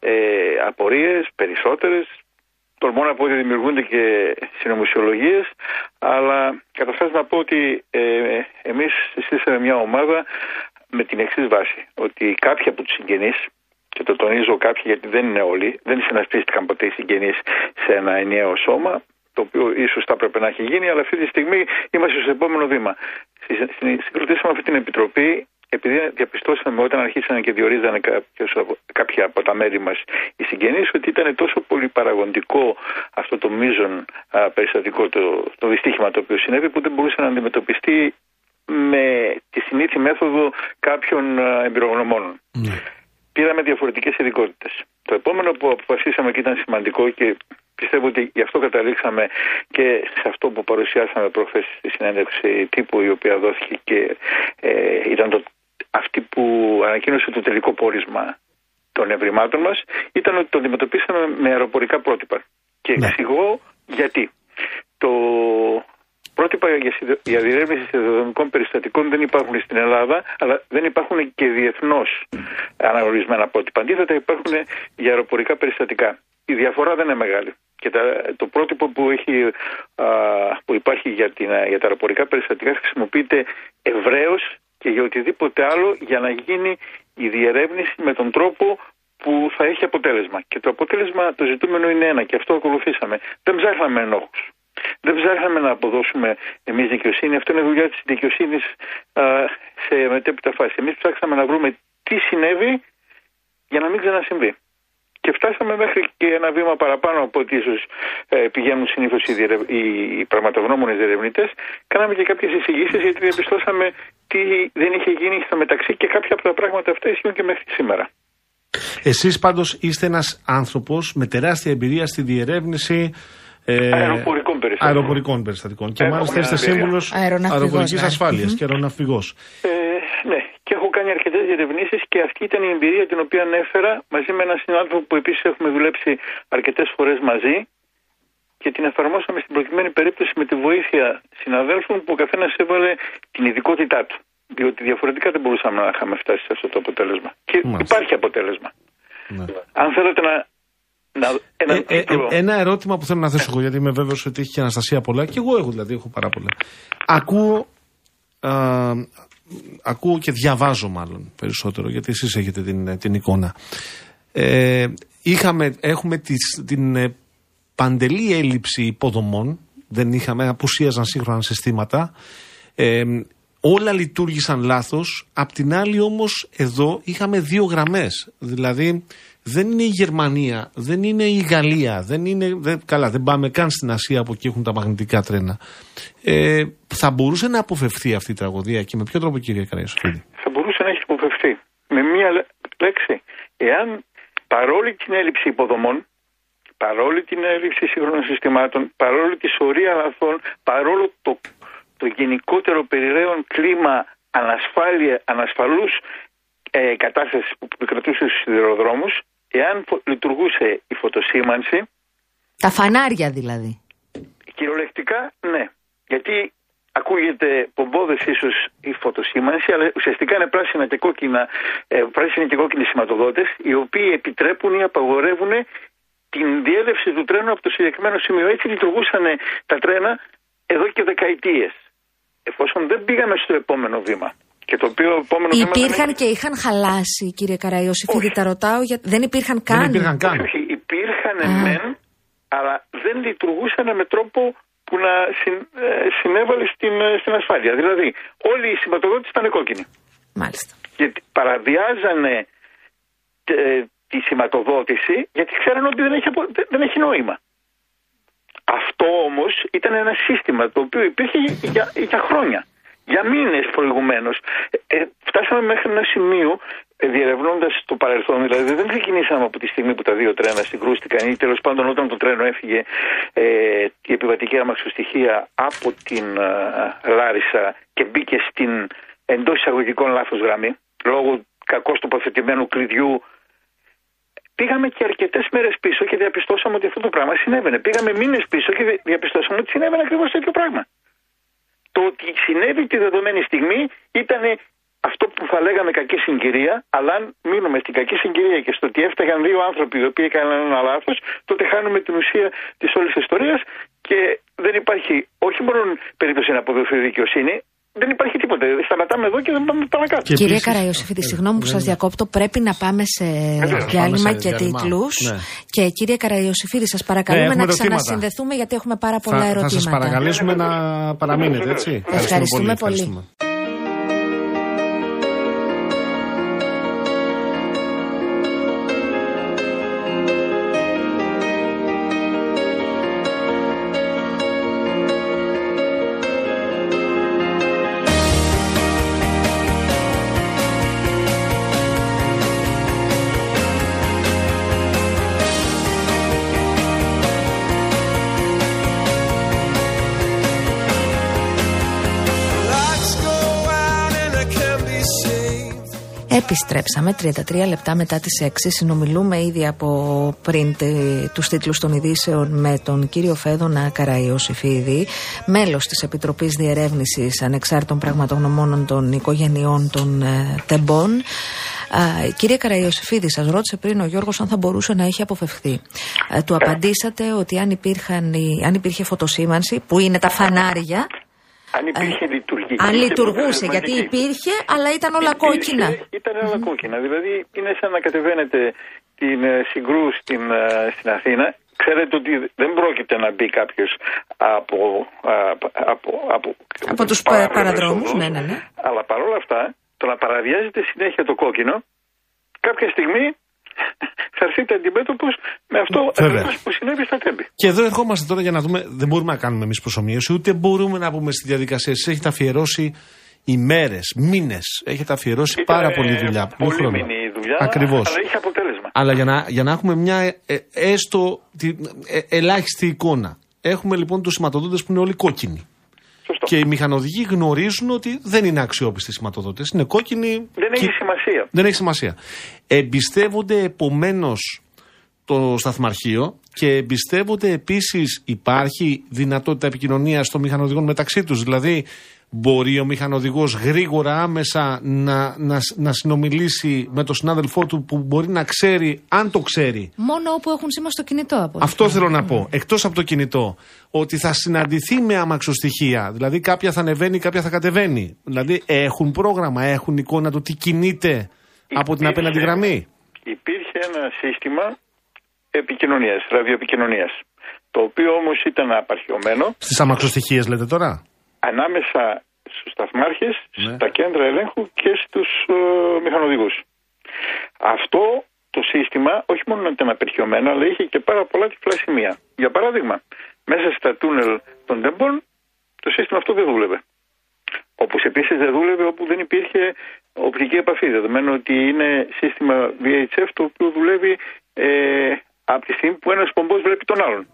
ε, απορίες περισσότερες. Τολμώ να πω ότι δημιουργούνται και συνωμοσιολογίες, αλλά καταρχάς να πω ότι ε, εμείς συστήσαμε μια ομάδα με την εξής βάση. Ότι κάποιοι από τους συγγενείς, και το τονίζω κάποιοι γιατί δεν είναι όλοι, δεν συνασπίστηκαν ποτέ οι συγγενείς σε ένα ενιαίο σώμα, το οποίο ίσως θα έπρεπε να έχει γίνει, αλλά αυτή τη στιγμή είμαστε στο επόμενο βήμα. Συ- συ- Συγκροτήσαμε αυτή την επιτροπή επειδή διαπιστώσαμε όταν αρχίσανε και διορίζανε κάποιος από- κάποια από τα μέλη μας οι συγγενείς ότι ήταν τόσο πολύ παραγοντικό αυτό το μείζον α, περιστατικό, το, το δυστύχημα το οποίο συνέβη που δεν μπορούσε να αντιμετωπιστεί με τη συνήθη μέθοδο κάποιων α, εμπειρογνωμόνων. Ναι. Πήραμε διαφορετικές ειδικότητες. Το επόμενο που αποφασίσαμε και ήταν σημαντικό και πιστεύω ότι γι' αυτό καταλήξαμε και σε αυτό που παρουσιάσαμε προχθές στη συνέντευξη τύπου η οποία δόθηκε και ε, ήταν το, αυτή που ανακοίνωσε το τελικό πόρισμα των ευρημάτων μας ήταν ότι το αντιμετωπίσαμε με αεροπορικά πρότυπα. Και Ναι. εξηγώ γιατί. Το πρότυπα για, συνδε- για διερεύνηση συνδεδομικών περιστατικών δεν υπάρχουν στην Ελλάδα, αλλά δεν υπάρχουν και διεθνώς αναγνωρισμένα πρότυπα. Αντίθετα, υπάρχουν για αεροπορικά περιστατικά. Η διαφορά δεν είναι μεγάλη. Και τα, το πρότυπο που, έχει, α, που υπάρχει για, την, για τα αεροπορικά περιστατικά χρησιμοποιείται ευρέως και για οτιδήποτε άλλο για να γίνει η διερεύνηση με τον τρόπο που θα έχει αποτέλεσμα. Και το αποτέλεσμα, το ζητούμενο είναι ένα και αυτό ακολουθήσαμε. Δεν ψάχναμε ενόχους. Δεν ψάχναμε να αποδώσουμε εμείς δικαιοσύνη. Αυτό είναι δουλειά της δικαιοσύνης σε μετέπειτα φάση. Εμείς ψάξαμε να βρούμε τι συνέβη για να μην ξανασυμβεί. Και φτάσαμε μέχρι και ένα βήμα παραπάνω από ό,τι ίσως πηγαίνουν συνήθως οι, διερευ- οι πραγματογνώμονες διερευνητές. Κάναμε και κάποιες εισηγήσεις γιατί διαπιστώσαμε τι δεν είχε γίνει στο μεταξύ και κάποια από τα πράγματα αυτά ισχύουν και μέχρι σήμερα. Εσείς πάντως είστε ένας άνθρωπος με τεράστια εμπειρία στη διερεύνηση. Ε, Αεροπορικών περιστατικών. αεροπορικών περιστατικών. Και Έχω μάλιστα μια είστε εμπειρία. σύμβουλος Αεροναυπηγός, αεροπορικής ναι. ασφάλειας Μμμ. και αεροναυπηγός. Ε, ναι, και έχω κάνει αρκετέ διερευνήσεις και αυτή ήταν η εμπειρία την οποία ανέφερα μαζί με έναν συνάδελφο που επίσης έχουμε δουλέψει αρκετές φορές μαζί και την εφαρμόσαμε στην προκειμένη περίπτωση με τη βοήθεια συναδέλφων που ο καθένας έβαλε την ειδικότητά του. Διότι διαφορετικά δεν μπορούσαμε να είχαμε φτάσει σε αυτό το αποτέλεσμα. Και Μάλιστα. υπάρχει αποτέλεσμα. Ναι. Αν θέλετε να. να ένα Ε, ε, τίτλο- ε, ένα ερώτημα που θέλω να θέσω εγώ, γιατί είμαι βέβαιος ότι έχει και η Αναστασία πολλά, και εγώ έχω δηλαδή, έχω πάρα πολλά. Ακούω, α, ακούω και διαβάζω μάλλον περισσότερο, γιατί εσείς έχετε την, την εικόνα. Ε, είχαμε, έχουμε τις, την ε, παντελή έλλειψη υποδομών, δεν είχαμε, απουσίαζαν σύγχρονα συστήματα. Ε, όλα λειτουργήσαν λάθος. Απ' την άλλη όμως εδώ είχαμε δύο γραμμές. Δηλαδή δεν είναι η Γερμανία, δεν είναι η Γαλλία, δεν είναι, δεν, καλά δεν πάμε καν στην Ασία που εκεί έχουν τα μαγνητικά τρένα. Ε, θα μπορούσε να αποφευθεί αυτή η τραγωδία και με ποιο τρόπο κύριε Καραϊσοφίδη. θα μπορούσε να έχει υποφευθεί. Με μία λέ- λέξη. Εάν παρόλη την έλλειψη υποδομών, παρόλη την έλλειψη σύγχρονων συστημάτων, παρόλη τη σωρία λαθών, παρόλο το, το γενικότερο περιραίων κλίμα ανασφάλεια, ανασφαλούς ε, κατάστασης που επικρατούσε στους σιδηροδρόμους, εάν φω- λειτουργούσε η φωτοσήμανση, Τα φανάρια δηλαδή. Κυριολεκτικά ναι. Γιατί ακούγεται πομπόδες ίσως η φωτοσήμανση, αλλά ουσιαστικά είναι πράσινα και κόκκινα, ε, πράσινοι και κόκκινοι σηματοδότες, οι οποίοι επιτρέπουν ή απαγορεύουν την διέλευση του τρένου από το συγκεκριμένο σημείο. Έτσι λειτουργούσαν τα τρένα εδώ και δεκαετίες. Εφόσον δεν πήγαμε στο επόμενο βήμα. Και το οποίο επόμενο βήμα δεν Υπήρχαν είναι- και είχαν χαλάσει, κύριε Καραϊοσифίδη, τα ρωτάω, για... δεν υπήρχαν καν. Δεν υπήρχαν καν. Όχι, υπήρχαν Α. μεν, αλλά δεν λειτουργούσαν με τρόπο που να συν- ε, συνέβαλε στην, ε, στην ασφάλεια. Δηλαδή, όλοι οι σηματοδότες ήταν κόκκινοι. Μάλιστα. Γιατί παραβιάζανε ε, τη σηματοδότηση γιατί ξέραν ότι δεν έχει, απο- δεν- δεν έχει νόημα. Αυτό όμως ήταν ένα σύστημα το οποίο υπήρχε για, για χρόνια. Για μήνες προηγουμένως. Ε, ε, φτάσαμε μέχρι ένα σημείο ε, διερευνώντας το παρελθόν, δηλαδή δεν ξεκινήσαμε από τη στιγμή που τα δύο τρένα συγκρούστηκαν ή τέλος πάντων όταν το τρένο έφυγε ε, η επιβατική αμαξοστοιχεία από την ε, Λάρισα και μπήκε στην εντός εισαγωγικών λάθος γραμμή λόγω κακώς τοποθετημένου κλειδιού Πήγαμε και αρκετές μέρες πίσω και διαπιστώσαμε ότι αυτό το πράγμα συνέβαινε. Πήγαμε μήνες πίσω και δι- διαπιστώσαμε ότι συνέβαινε ακριβώς τέτοιο πράγμα. Το ότι συνέβη τη δεδομένη στιγμή ήταν αυτό που θα λέγαμε κακή συγκυρία, αλλά αν μείνουμε στην κακή συγκυρία και στο ότι έφταγαν δύο άνθρωποι οι οποίοι έκαναν ένα λάθος, τότε χάνουμε την ουσία της όλης ιστορίας και δεν υπάρχει όχι μόνο περίπτωση να αποδοθεί δικαιοσύνη, δεν υπάρχει τίποτα. Σταματάμε εδώ και δεν πάμε παρακάτω. Και Κυρία επίσης- Καραϊωσήφιδη, συγγνώμη που Ναι, σας ναι. διακόπτω. Πρέπει να πάμε σε Βεβαίως, διάλειμμα πάμε σε και διάλειμμα. τίτλους. Ναι. Και κύριε Καραϊωσήφιδη, σας παρακαλούμε έχουμε να ερωτήματα. ξανασυνδεθούμε γιατί έχουμε πάρα πολλά Θα, θα ερωτήματα. σα παρακαλέσουμε να παραμείνετε, έτσι. Ευχαριστούμε πολύ. Lights Επιστρέψαμε 33 λεπτά μετά τις 6. Συνομιλούμε ήδη από πριν τε- τους τίτλους των ειδήσεων με τον κύριο Φέδωνα Καραϊωσήφιδη, μέλος της Επιτροπής Διερεύνησης Ανεξάρτητων Πραγματογνωμόνων των Οικογενειών των ε, Τεμπών. Α, κύριε Καραϊωσήφιδη, σας ρώτησε πριν ο Γιώργος αν θα μπορούσε να έχει αποφευχθεί. Ε, του απαντήσατε ότι αν, υπήρχαν, οι- αν υπήρχε φωτοσήμανση, που είναι τα φανάρια, Αν υπήρχε λειτουργία. αν λειτουργούσε, γιατί υπήρχε, αλλά ήταν όλα κόκκινα. Ήταν όλα κόκκινα. Δηλαδή είναι σαν να κατεβαίνετε την ε, συγκρούς στην, ε, στην Αθήνα. Ξέρετε ότι δεν πρόκειται να μπει κάποιος από, α, από, από, Από τους παράπλευρες παραδρόμους, οδούς. ναι, ναι, ναι. Αλλά παρόλα αυτά, το να παραβιάζετε συνέχεια το κόκκινο, κάποια στιγμή θα έρθετε αντιμέτωπος με αυτό Βέβαια. ακριβώς που συνέβη στα τέμπη. Και εδώ ερχόμαστε τώρα για να δούμε. Δεν μπορούμε να κάνουμε εμείς προσωμείωση, ούτε μπορούμε να πούμε στη διαδικασία. Εσεί έχετε αφιερώσει ημέρε, μήνες. Έχετε αφιερώσει Ήταν, πάρα ε, πολλή δουλειά. Πολύ χρόνο. μήνυ η δουλειά, Ακριβώς. αλλά είχε αποτέλεσμα. Αλλά για να, για να έχουμε μια ε, ε, έστω τη, ε, ελάχιστη εικόνα. Έχουμε λοιπόν τους σηματοδότες που είναι όλοι κόκκινοι. Σωστό. Και οι μηχανοδηγοί γνωρίζουν ότι δεν είναι αξιόπιστοι σηματοδότες. Είναι κόκκινοι. Δεν έχει και- σημασία. Δεν έχει σημασία. Εμπιστεύονται επομένως το σταθμαρχείο και εμπιστεύονται επίσης υπάρχει δυνατότητα επικοινωνίας των μηχανοδηγών μεταξύ τους. Δηλαδή, μπορεί ο μηχανοδηγός γρήγορα άμεσα να, να, να συνομιλήσει με τον συνάδελφό του που μπορεί να ξέρει, αν το ξέρει, Μόνο όπου έχουν σήμα στο κινητό από αυτό θέλω να πω. Εκτός από το κινητό, ότι θα συναντηθεί με αμαξοστοιχεία. Δηλαδή, κάποια θα ανεβαίνει, κάποια θα κατεβαίνει. Δηλαδή, έχουν πρόγραμμα, έχουν εικόνα του τι κινείται από την Υπήρχε- απέναντι γραμμή. Υπήρχε ένα σύστημα επικοινωνίας, ραδιοεπικοινωνίας, το οποίο όμως ήταν απαρχιωμένο Στις αμαξοστοιχίες, λέτε τώρα; Ανάμεσα στους σταθμάρχες, Ναι. στα κέντρα ελέγχου και στους ε, μηχανοδηγούς. Αυτό το σύστημα όχι μόνο ήταν απερχιωμένο, αλλά είχε και πάρα πολλά τυφλά σημεία. Για παράδειγμα, μέσα στα τούνελ των τεμπών το σύστημα αυτό δεν δούλευε. Όπως επίσης δεν δούλευε όπου δεν υπήρχε οπτική επαφή, δεδομένου ότι είναι σύστημα VHF το οποίο δουλεύει ε, από τη στιγμή που ένας πομπός βλέπει τον άλλον.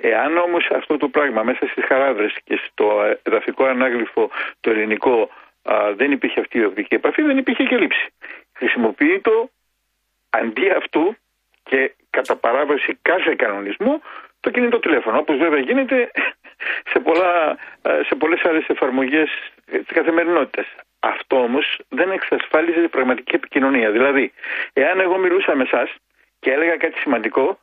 Εάν όμως αυτό το πράγμα μέσα στις χαράδρες και στο εδαφικό ανάγλυφο το ελληνικό α, δεν υπήρχε αυτή η οπτική επαφή, δεν υπήρχε και λήψη. Χρησιμοποιεί το αντί αυτού και κατά παράβαση κάθε κανονισμού το κινητό τηλέφωνο. Όπως βέβαια γίνεται σε, πολλά, ε, σε πολλές άλλες εφαρμογές ε, της καθημερινότητας. Αυτό όμως δεν εξασφάλιζε πραγματική επικοινωνία. Δηλαδή, εάν εγώ μιλούσα με εσάς και έλεγα κάτι σημαντικό,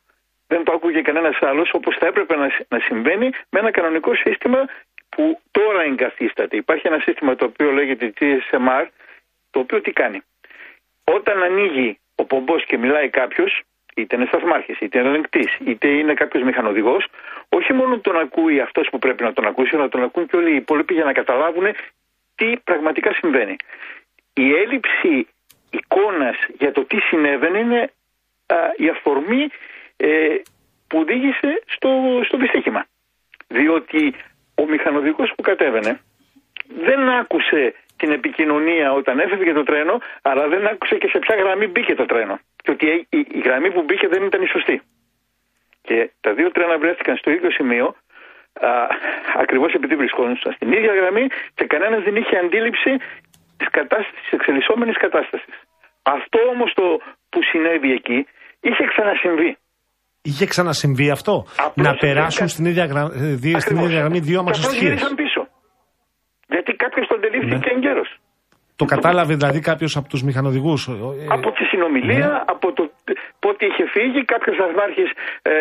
δεν το άκουγε κανένας άλλος όπως θα έπρεπε να, σ- να συμβαίνει με ένα κανονικό σύστημα που τώρα εγκαθίσταται. Υπάρχει ένα σύστημα το οποίο λέγεται GSMR, το οποίο τι κάνει; Όταν ανοίγει ο πομπός και μιλάει κάποιος, είτε είναι σταθμάρχης, είτε είναι ελεγκτή, είτε είναι κάποιος μηχανοδηγός, όχι μόνο τον ακούει αυτός που πρέπει να τον ακούσει, αλλά τον ακούν και όλοι οι υπόλοιποι για να καταλάβουν τι πραγματικά συμβαίνει. Η έλλειψη εικόνας για το τι συνέβαινε είναι α, η αφορμή ε, που οδήγησε στο, στο δυστύχημα. Διότι ο μηχανοδηγός που κατέβαινε δεν άκουσε την επικοινωνία όταν έφευγε το τρένο, αλλά δεν άκουσε και σε ποια γραμμή μπήκε το τρένο. Και ότι η, η- η γραμμή που μπήκε δεν ήταν η σωστή. Και τα δύο τρένα βρέθηκαν στο ίδιο σημείο, ακριβώς επειδή βρισκόντουσαν στην ίδια γραμμή και κανένας δεν είχε αντίληψη της κατάστασης, της εξελισσόμενης κατάστασης. Αυτό όμως το που συνέβη εκεί είχε ξανασυμβεί. Είχε ξανασυμβεί αυτό; Απλώς να βρήκαν- περάσουν στην ίδια, γρα... ε, δι- στην Ακριβώς. ίδια γραμμή δύο Και απλώς αμαξοστοιχείε. γύρισαν πίσω. Γιατί κάποιος τον τελείφθηκε Ναι. εγκαίρω. Το κατάλαβε δηλαδή κάποιος από τους μηχανοδηγούς. Από τη συνομιλία, Ναι. από το πότε είχε φύγει, κάποιος αρχάρχη ε,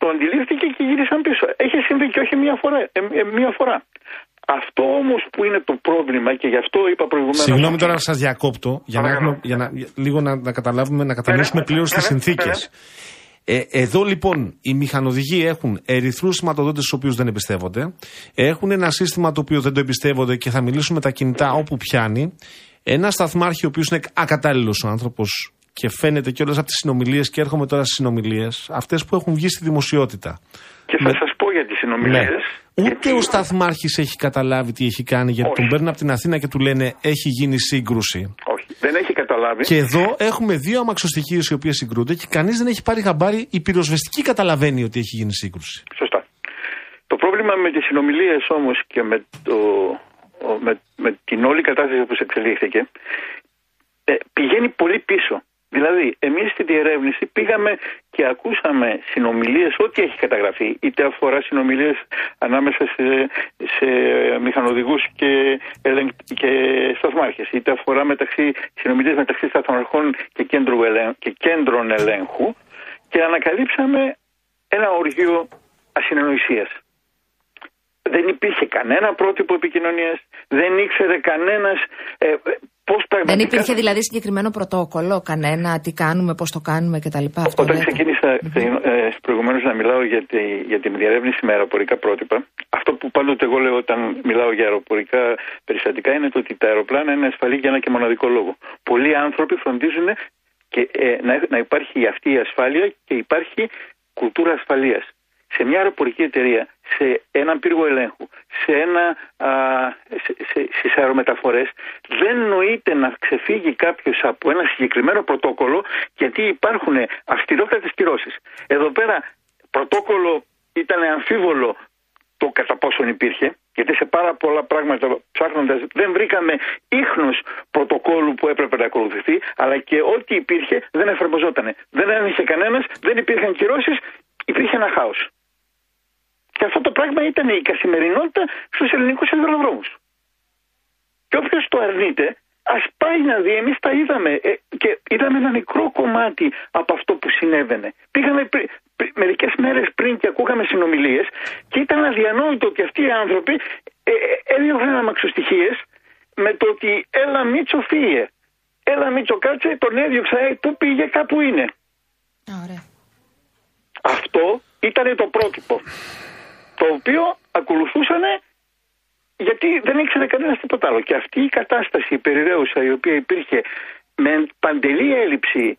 το αντιλήφθηκε και γύρισαν πίσω. Έχει συμβεί και όχι μία φορά. Ε, ε, μία φορά. Αυτό όμως που είναι το πρόβλημα και γι' αυτό είπα προηγουμένω. Συγγνώμη τώρα να σας διακόπτω, για να, Παρακαλώ. έχουμε, για να για λίγο να, να καταλάβουμε, να κατανοήσουμε ναι, πλήρως ναι, τις ναι, συνθήκες. Ε, εδώ λοιπόν οι μηχανοδηγοί έχουν ερυθρούς σηματοδότες του οποίους δεν εμπιστεύονται. Έχουν ένα σύστημα το οποίο δεν το εμπιστεύονται και θα μιλήσουν με τα κινητά όπου πιάνει. Ένα σταθμάρχη ο οποίος είναι ακατάλληλος ο άνθρωπος και φαίνεται κιόλας από τις συνομιλίες και έρχομαι τώρα στις συνομιλίες, αυτές που έχουν βγει στη δημοσιότητα. Και θα σας πω για τις συνομιλίες. Ναι. Ούτε ο σταθμάρχης έχει καταλάβει τι έχει κάνει, γιατί Όχι. τον παίρνουν από την Αθήνα και του λένε έχει γίνει σύγκρουση. Όχι, δεν έχει καταλάβει. Και εδώ έχουμε δύο αμαξοστοιχείες οι οποίες συγκρούνται και κανείς δεν έχει πάρει χαμπάρι. Η πυροσβεστική καταλαβαίνει ότι έχει γίνει σύγκρουση. Σωστά. Το πρόβλημα με τις συνομιλίες όμως και με, το, ο- με, με την όλη κατάσταση που σε εξελίχθηκε ε, πηγαίνει πολύ πίσω. Δηλαδή, εμείς στη διερεύνηση πήγαμε και ακούσαμε συνομιλίες, ό,τι έχει καταγραφεί, είτε αφορά συνομιλίες ανάμεσα σε, σε μηχανοδηγούς και, ελεγ- και σταθμάρχες, είτε αφορά μεταξύ, συνομιλίες μεταξύ σταθμαρχών και, κέντρου ελέγ- και κέντρων ελέγχου και ανακαλύψαμε ένα οργείο ασυνεννοησίας. Δεν υπήρχε κανένα πρότυπο επικοινωνίας, δεν ήξερε κανένας ε, ε, πώς πραγματικά... Δεν υπήρχε δηλαδή συγκεκριμένο πρωτόκολλο, κανένα, τι κάνουμε, πώς το κάνουμε κτλ. Αυτό Όταν λέτε; ξεκίνησα ε, προηγουμένως να μιλάω για, τη, για την διαρεύνηση με αεροπορικά πρότυπα, αυτό που πάντοτε εγώ λέω όταν μιλάω για αεροπορικά περιστατικά είναι το ότι τα αεροπλάνα είναι ασφαλή για ένα και μοναδικό λόγο. Πολλοί άνθρωποι φροντίζουν και, ε, να, να υπάρχει αυτή η ασφάλεια και υπάρχει κουλτούρα ασφαλείας. Σε μια αεροπορική εταιρεία, σε έναν πύργο ελέγχου, σε ένα, α, σε, σε, στις αερομεταφορές, δεν νοείται να ξεφύγει κάποιος από ένα συγκεκριμένο πρωτόκολλο γιατί υπάρχουν αυστηρότατες κυρώσεις. Εδώ πέρα πρωτόκολλο ήταν αμφίβολο το κατά πόσον υπήρχε, γιατί σε πάρα πολλά πράγματα ψάχνοντας δεν βρήκαμε ίχνος πρωτοκόλλου που έπρεπε να ακολουθηθεί, αλλά και ό,τι υπήρχε δεν εφαρμοζόταν. Δεν ένιωσε κανένας, δεν υπήρχαν κυρώσεις, υπήρχε ένα χάος. Και αυτό το πράγμα ήταν η καθημερινότητα στους ελληνικούς σιδηροδρόμους. Και όποιος το αρνείται, ας πάει να δει. Εμείς τα είδαμε ε, και είδαμε ένα μικρό κομμάτι από αυτό που συνέβαινε. Πήγαμε πρι, πρι, μερικές μέρες πριν και ακούγαμε συνομιλίες και ήταν αδιανόητο ότι αυτοί οι άνθρωποι ε, ε, έδιωχναν αμαξοστοιχίες με το ότι έλα Μίτσο φύγε. Έλα Μίτσο κάτσε, τον έδιωξα, ε, πού πήγε, κάπου είναι. Α, ωραία. Αυτό ήταν το πρότυπο. Το οποίο ακολουθούσαν γιατί δεν ήξερε κανένας τίποτα άλλο. Και αυτή η κατάσταση η περιραίουσα η οποία υπήρχε με παντελή έλλειψη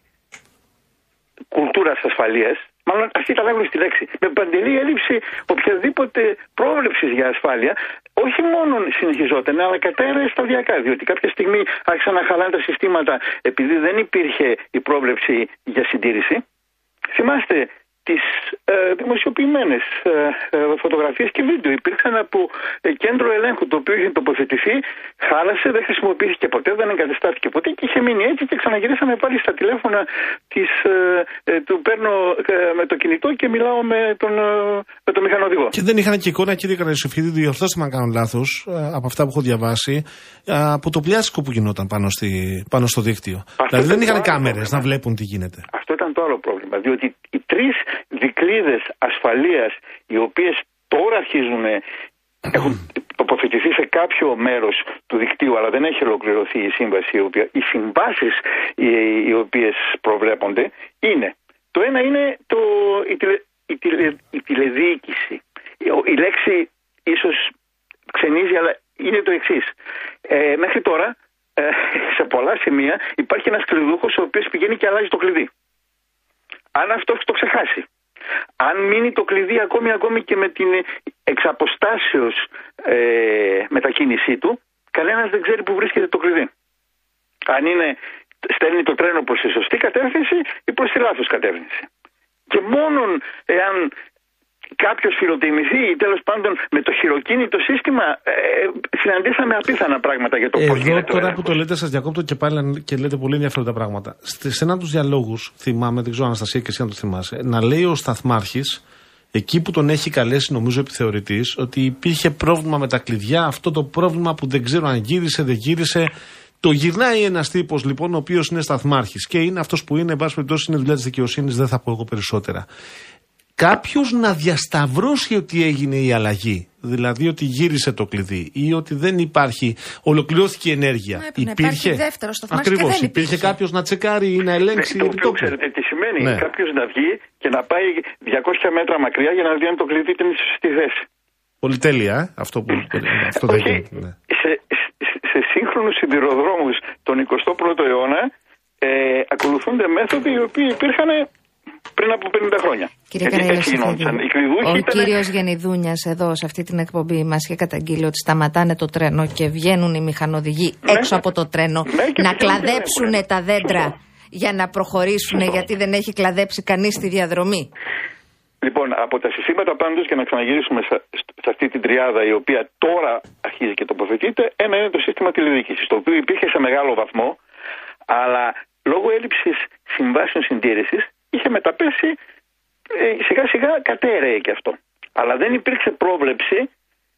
κουλτούρας ασφαλείας, μάλλον αυτή ήταν άγνωστη λέξη, με παντελή έλλειψη οποιαδήποτε πρόβλεψης για ασφάλεια, όχι μόνο συνεχιζόταν, αλλά κατέρεε σταδιακά. Διότι κάποια στιγμή άρχισαν να χαλάνε τα συστήματα επειδή δεν υπήρχε η πρόβλεψη για συντήρηση. Θυμάστε τις ε, δημοσιοποιημένες ε, ε, φωτογραφίες και βίντεο. Υπήρξαν από ε, κέντρο ελέγχου το οποίο είχε τοποθετηθεί, χάλασε, δεν χρησιμοποιήθηκε ποτέ, δεν εγκαταστάθηκε ποτέ και είχε μείνει έτσι και ξαναγυρίσαμε πάλι στα τηλέφωνα της, ε, ε, του παίρνω ε, με το κινητό και μιλάω με τον, ε, με τον μηχανοδηγό. Και δεν είχαν και εικόνα, κύριε Καραϊσοφίδη, διορθώστε με αν κάνω λάθος, από αυτά που έχω διαβάσει, ε, από το πλιάσικο που γινόταν πάνω, στη, πάνω στο δίκτυο. δηλαδή δεν ήταν είχαν το άλλο κάμερες πρόβλημα. να βλέπουν τι γίνεται. Αυτό ήταν το άλλο πρόβλημα. Διότι οι τρεις δικλείδε ασφαλείας, οι οποίες τώρα αρχίζουν, έχουν τοποθετηθεί σε κάποιο μέρος του δικτύου, αλλά δεν έχει ολοκληρωθεί η σύμβαση, η οποία, οι συμβάσεις οι, οι οποίες προβλέπονται είναι Το ένα είναι το, η, τηλε, η, τηλε, η τηλεδιοίκηση. Η, ο- η λέξη ίσως ξενίζει, αλλά είναι το εξής. Ε, μέχρι τώρα, ε, σε πολλά σημεία, υπάρχει ένας κλειδούχος ο οποίος πηγαίνει και αλλάζει το κλειδί. Αν αυτό το ξεχάσει, αν μείνει το κλειδί ακόμη, ακόμη και με την εξαποστάσεως ε, μετακίνησή του, κανένας δεν ξέρει που βρίσκεται το κλειδί. Αν είναι, στέλνει το τρένο προς τη σωστή κατεύθυνση ή προς τη λάθος κατεύθυνση. Και μόνον εάν κάποιος φιλοτιμηθεί ή τέλος πάντων με το χειροκίνητο σύστημα, ε, συναντήσαμε απίθανα πράγματα για το πώς Εδώ γίνεται ο τώρα που έλεγχος. το λέτε, σας διακόπτω και πάλι και λέτε πολύ ενδιαφέροντα πράγματα. Στη- Σε έναν τους διαλόγους, θυμάμαι, δεν ξέρω Αναστασία και εσύ αν το θυμάσαι, να λέει ο Σταθμάρχης, εκεί που τον έχει καλέσει, νομίζω επιθεωρητής, ότι υπήρχε πρόβλημα με τα κλειδιά. Αυτό το πρόβλημα που δεν ξέρω αν γύρισε, δεν γύρισε. Το γυρνάει ένας τύπος λοιπόν, ο οποίος είναι σταθμάρχης και είναι αυτός που είναι, εν πάση περιπτώσει, είναι δουλειά της δικαιοσύνης, δεν θα πω εγώ περισσότερα. Κάποιος να διασταυρώσει ότι έγινε η αλλαγή. Δηλαδή ότι γύρισε το κλειδί ή ότι δεν υπάρχει, ολοκληρώθηκε η ενέργεια. Μα έπρεπε να υπάρχει δεύτερος σταθμάρχης και Ακριβώς. δεν Υπήρχε υπήρχε. κάποιος να τσεκάρει ή να ελέγξει. Ναι, το οποίο επιτόπου. ξέρετε τι σημαίνει. Ναι. Κάποιος να βγει και να πάει 200 μέτρα μακριά για να δει αν το κλειδί ήταν στη θέση. Πολυτέλεια, ε, αυτό που. αυτό δεν Όχι, γίνεται. Ναι. σε, σε, σε σύγχρονους σιδηροδρόμους τον 21ο αιώνα ε, ακολουθούνται μέθοδοι οι οποίοι υπήρχαν πριν από 50 χρόνια. Κύριε Γιατί Καραήλα έτσι γινόντουσαν. Οι κλειδούχοι ο ήταν... κύριος Γενιδούνιας εδώ σε αυτή την εκπομπή μας είχε καταγγείλει ότι σταματάνε το τρένο και βγαίνουν οι μηχανοδηγοί έξω από το τρένο Ναι, και να φυσικά κλαδέψουν δεν τα δέντρα για να προχωρήσουν γιατί δεν έχει κλαδέψει κανείς τη διαδρομή. Λοιπόν, από τα συστήματα πάντως, για να ξαναγυρίσουμε σε, σε αυτή την τριάδα η οποία τώρα αρχίζει και τοποθετείται, ένα είναι το σύστημα τηλεδιοίκησης, το οποίο υπήρχε σε μεγάλο βαθμό, αλλά λόγω έλλειψης συμβάσεων συντήρησης είχε μεταπέσει ε, σιγά σιγά κατέρεε και αυτό. Αλλά δεν υπήρξε πρόβλεψη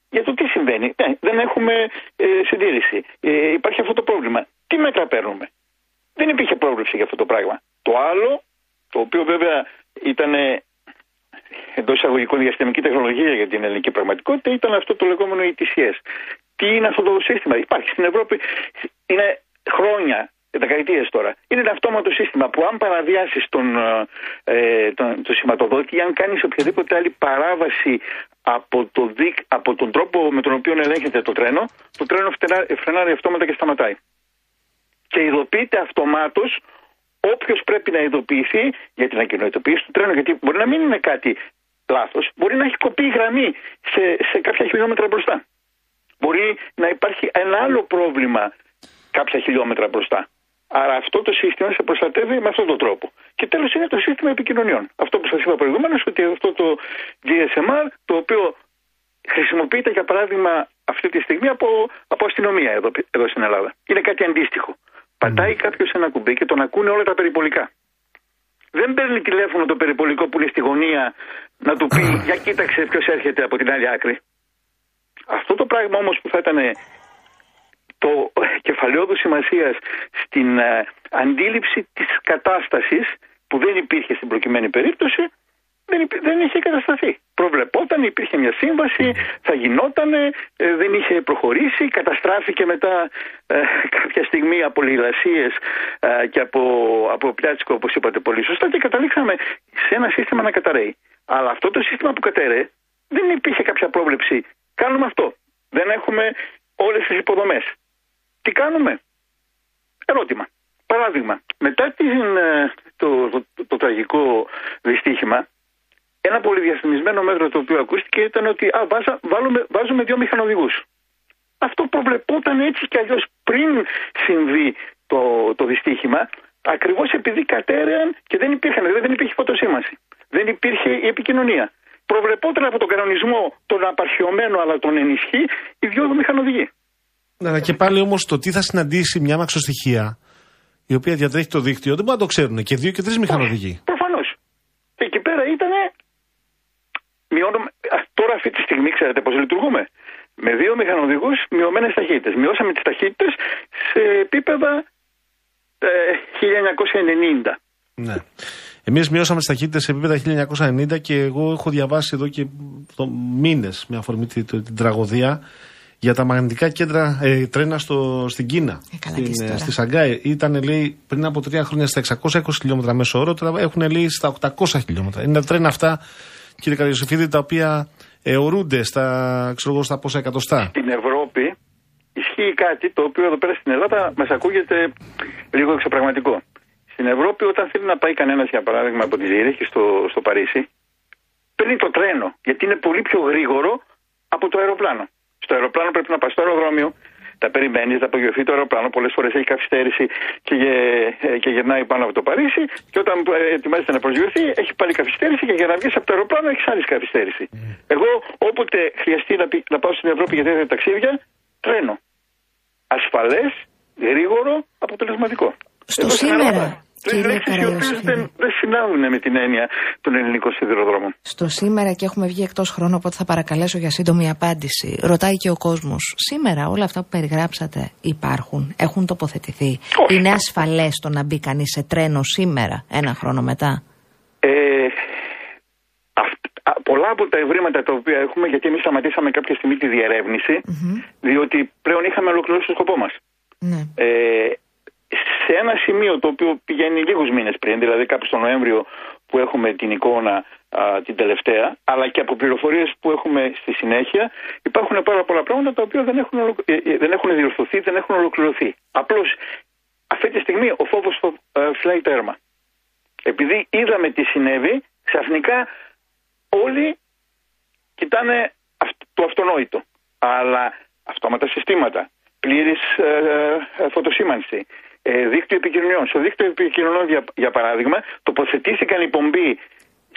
για το τι συμβαίνει. Ναι, δεν έχουμε ε, συντήρηση. Ε, υπάρχει αυτό το πρόβλημα. Τι μέτρα παίρνουμε; Δεν υπήρχε πρόβλεψη για αυτό το πράγμα. Το άλλο, το οποίο βέβαια ήταν εντός εισαγωγικών διαστημική τεχνολογία για την ελληνική πραγματικότητα, ήταν αυτό το λεγόμενο ETCS. Τι είναι αυτό το σύστημα; Υπάρχει στην Ευρώπη, είναι χρόνια, δεκαετίες τώρα. Είναι ένα αυτόματο σύστημα που αν παραβιάσεις τον, ε, τον, το σηματοδότη ή αν κάνεις οποιαδήποτε άλλη παράβαση από, το δικ, από τον τρόπο με τον οποίο ελέγχεται το τρένο, το τρένο φτερά- φρενάρει αυτόματα και σταματάει. Και ειδοποιείται αυτομάτως όποιος πρέπει να ειδοποιηθεί για την ακοινωτοποίηση του τρένου. Γιατί μπορεί να μην είναι κάτι λάθος, μπορεί να έχει κοπεί η γραμμή σε, σε κάποια χιλιόμετρα μπροστά. Μπορεί να υπάρχει ένα άλλο πρόβλημα κάποια χιλιόμετρα μπροστά. Άρα αυτό το σύστημα σε προστατεύει με αυτόν τον τρόπο. Και τέλος είναι το σύστημα επικοινωνιών. Αυτό που σας είπα προηγουμένως, ότι αυτό το GSMR, το οποίο χρησιμοποιείται για παράδειγμα αυτή τη στιγμή από, από αστυνομία εδώ, εδώ στην Ελλάδα. Είναι κάτι αντίστοιχο. Πατάει κάποιος ένα κουμπί και τον ακούνε όλα τα περιπολικά. Δεν παίρνει τηλέφωνο το περιπολικό που είναι στη γωνία να του πει Για κοίταξε ποιος έρχεται από την άλλη άκρη. Αυτό το πράγμα όμως που θα ήταν το κεφαλαιόδου σημασίας στην ε, αντίληψη της κατάστασης που δεν υπήρχε στην προκειμένη περίπτωση δεν, υπή- δεν είχε κατασταθεί. Προβλεπόταν, υπήρχε μια σύμβαση, θα γινόταν, δεν είχε προχωρήσει, καταστράφηκε μετά ε, κάποια στιγμή από λαιλασίες ε, και από, από πιάτσικο, όπως είπατε πολύ σωστά, και καταλήξαμε σε ένα σύστημα να καταραίει. Αλλά αυτό το σύστημα που κατέρεε δεν υπήρχε κάποια πρόβλεψη. Κάνουμε αυτό. Δεν έχουμε όλες τις υποδομές. Τι κάνουμε; Ερώτημα. Παράδειγμα, μετά την, ε, το, το, το, το τραγικό δυστύχημα, ένα πολυδιαστημισμένο μέτρο το οποίο ακούστηκε ήταν ότι α, βάζα, βάλουμε, βάζουμε δύο μηχανοδηγούς. Αυτό προβλεπόταν έτσι κι αλλιώς πριν συμβεί το, το δυστύχημα, ακριβώς επειδή κατέρεαν και δεν υπήρχαν, δηλαδή δεν υπήρχε φωτοσήμανση. Δεν υπήρχε η επικοινωνία. Προβλεπόταν από τον κανονισμό τον απαρχιωμένο αλλά τον ενισχύ οι δύο μηχανοδηγοί. Ναι, αλλά και πάλι όμως το τι θα συναντήσει μια μαξοστοιχεία η οποία διατρέχει το δίκτυο δεν μπορούν να το ξέρουν και δύο και τρεις μηχανοδηγοί. Προφανώς. Εκεί πέρα ήταν. Μειώνουμε... Α, Τώρα αυτή τη στιγμή ξέρετε πώς λειτουργούμε. Με δύο μηχανοδηγούς μειωμένες ταχύτητες. Μειώσαμε τις ταχύτητες σε επίπεδα ε, 1990. Ναι. Εμείς μειώσαμε τις ταχύτητες σε επίπεδα 1990 και εγώ έχω διαβάσει εδώ και μήνες με αφορμή τη- την, τραγωδία για τα μαγνητικά κέντρα ε, τρένα στο, στην Κίνα. Ε, καλά, και στην, τώρα. στη Σαγκάη. Ήταν λέει πριν από τρία χρόνια στα 620 χιλιόμετρα μέσω όρο, τώρα έχουν λέει στα 800 χιλιόμετρα. Είναι τα τρένα αυτά, κύριε Καριοσεφίδη, τα οποία αιωρούνται στα, ξέρω εγώ, στα πόσα εκατοστά. Στην Ευρώπη ισχύει κάτι το οποίο εδώ πέρα στην Ελλάδα μας ακούγεται λίγο εξωπραγματικό. Στην Ευρώπη, όταν θέλει να πάει κανένας, για παράδειγμα, από τη Ζήριχη στο, στο Παρίσι, παίρνει το τρένο. Γιατί είναι πολύ πιο γρήγορο από το αεροπλάνο. Στο αεροπλάνο πρέπει να πας στο αεροδρόμιο, τα περιμένεις, θα απογειωθεί το αεροπλάνο. Πολλές φορές έχει καθυστέρηση και, γε- ε, και γυρνάει πάνω από το Παρίσι. Και όταν ε, ετοιμάζεται να προσγειωθεί, έχει πάλι καθυστέρηση και για να βγεις από το αεροπλάνο έχεις άλλη καθυστέρηση. Εγώ, όποτε χρειαστεί να, πη- να πάω στην Ευρώπη για τέτοια ταξίδια, τρένο. Ασφαλές, γρήγορο, αποτελεσματικό. Στο Εδώ στην σήμερα, Ελλάδα, τρεις κύριε λέξεις οι οποίες Καραϊωσήφιδη. δεν, δεν συνάδουν με την έννοια των ελληνικών σιδηροδρόμων. Στο σήμερα και έχουμε βγει εκτός χρόνου, οπότε θα παρακαλέσω για σύντομη απάντηση. Ρωτάει και ο κόσμος. Σήμερα όλα αυτά που περιγράψατε υπάρχουν, έχουν τοποθετηθεί. Όχι. Είναι ασφαλές το να μπει κανείς σε τρένο σήμερα, ένα χρόνο μετά; Ε, αυ- α, πολλά από τα ευρήματα τα οποία έχουμε, γιατί εμείς σταματήσαμε κάποια στιγμή τη διερεύνηση, διότι πλέον είχαμε ολοκληρώσει το σκοπό μας. Ναι. Ε, σε ένα σημείο το οποίο πηγαίνει λίγους μήνες πριν, δηλαδή κάπου στον Νοέμβριο που έχουμε την εικόνα α, την τελευταία, αλλά και από πληροφορίες που έχουμε στη συνέχεια, υπάρχουν πάρα πολλά πράγματα τα οποία δεν έχουν, ολοκλ- ε, ε, δεν έχουν διορθωθεί, δεν έχουν ολοκληρωθεί. Απλώς αυτή τη στιγμή ο φόβος φο- ε, φυλάει τέρμα. Επειδή είδαμε τι συνέβη, ξαφνικά όλοι κοιτάνε αυ- το αυτονόητο. Αλλά αυτόματα συστήματα, πλήρης ε, ε, φωτοσήμανση, ε, δίκτυο επικοινωνιών. Στο δίκτυο επικοινωνιών, για, για παράδειγμα, τοποθετήθηκαν οι πομποί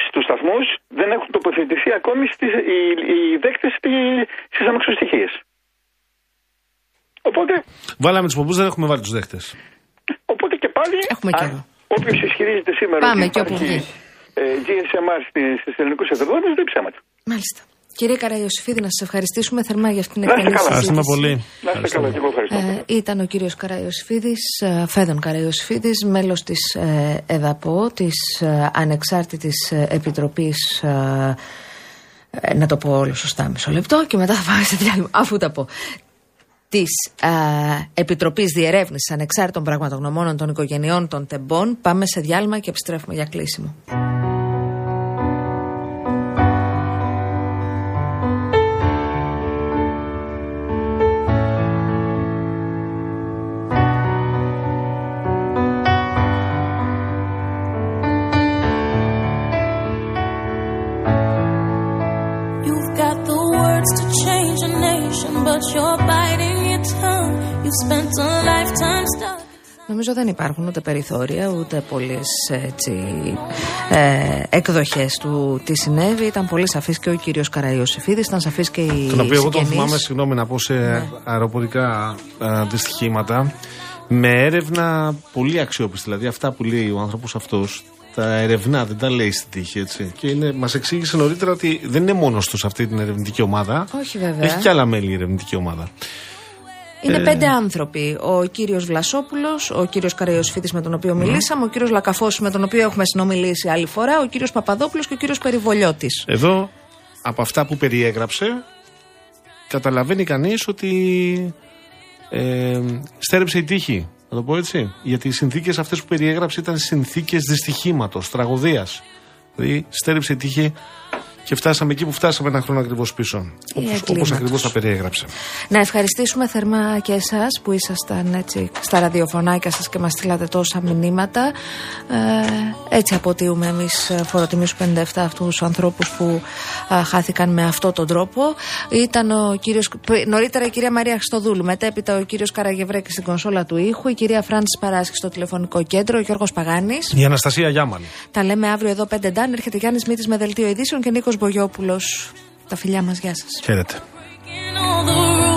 στους σταθμούς, δεν έχουν τοποθετηθεί ακόμη στις, οι, οι δέκτες στη, στις αμαξοστοιχίες. Οπότε, Βάλαμε τους πομπούς, δεν έχουμε βάλει τους δέχτε. οπότε και πάλι, Έχουμε καιρό. όποιος ισχυρίζεται σήμερα Πάμε ότι και όπου υπάρχει βγει. ε, GSMR στις, στις ελληνικούς εδροδρόμους, δεν ψέματα. Μάλιστα. Κύριε Καραϊωσήφιδη, να σας ευχαριστήσουμε θερμά για αυτήν την Να είστε εκπαιδεύση. καλά. Ευχαριστούμε πολύ. Να είστε καλά και εγώ ευχαριστώ. Ε, ήταν ο κύριος Καραϊοσφίδης, ε, Φέδων Καραϊοσφίδης, μέλος της ε, ΕΔΑΠΟ, της ε, Ανεξάρτητης ε, Επιτροπής, ε, ε, να το πω όλο σωστά μισό λεπτό και μετά θα πάμε σε διάλειμμα, αφού τα πω, της ε, Επιτροπής Διερεύνησης Ανεξάρτητων Πραγματογνωμόνων των Οικογενειών των Τεμπών. Πάμε σε διάλειμμα και επιστρέφουμε για κλείσιμο. Νομίζω δεν υπάρχουν ούτε περιθώρια ούτε πολλές ε, εκδοχές του τι συνέβη. Ήταν πολύ σαφής και ο κύριος Καραϊοσифίδη, ήταν σαφής και η Τον οποίο εγώ τον συγγενείς. θυμάμαι, συγγνώμη να πω, σε αεροπορικά α, δυστυχήματα. Με έρευνα πολύ αξιόπιστη. Δηλαδή αυτά που λέει ο άνθρωπος αυτός τα ερευνά, δεν τα λέει στην τύχη έτσι. Και μας εξήγησε νωρίτερα ότι δεν είναι μόνος τους σε αυτή την ερευνητική ομάδα. Όχι βέβαια. Έχει και άλλα μέλη η ερευνητική ομάδα. Είναι Ε. πέντε άνθρωποι. Ο κύριος Βλασόπουλος, ο κύριος Καραϊοσφίδη με τον οποίο μιλήσαμε, ο κύριος Λακαφός με τον οποίο έχουμε συνομιλήσει άλλη φορά, ο κύριος Παπαδόπουλος και ο κύριος Περιβολιώτης. Εδώ, από αυτά που περιέγραψε, καταλαβαίνει κανείς ότι ε, στέρεψε η τύχη. Να το πω έτσι. Γιατί οι συνθήκες αυτές που περιέγραψε ήταν συνθήκες δυστυχήματος, τραγωδίας. Δηλαδή, στέρεψε η τύχη και φτάσαμε εκεί που φτάσαμε ένα χρόνο ακριβώς πίσω. Όπω εγκλήματος. ακριβώς τα περιέγραψε. Να ευχαριστήσουμε θερμά και εσάς που ήσασταν έτσι στα ραδιοφωνάκια σας και μας στείλατε τόσα μηνύματα. Ε, έτσι αποτείουμε εμείς φοροτιμή στου 57 αυτούς τους ανθρώπους που α, χάθηκαν με αυτόν τον τρόπο. Ήταν ο κύριος, π- νωρίτερα η κυρία Μαρία Χριστοδούλου, μετέπειτα ο κύριος Καραγευρέκης στην κονσόλα του ήχου, η κυρία Φράντη Παράσχη στο τηλεφωνικό κέντρο, ο Γιώργος Παγάνης. Η Αναστασία Γιάμαν. Τα λέμε αύριο εδώ 5 ντάν. Έρχεται Γιάννης Μήτης με δελτίο ειδήσεων και Νίκος Μπογιόπουλο. Τα φιλιά μας, γεια σας. Χαίρετε. breaking all the rules.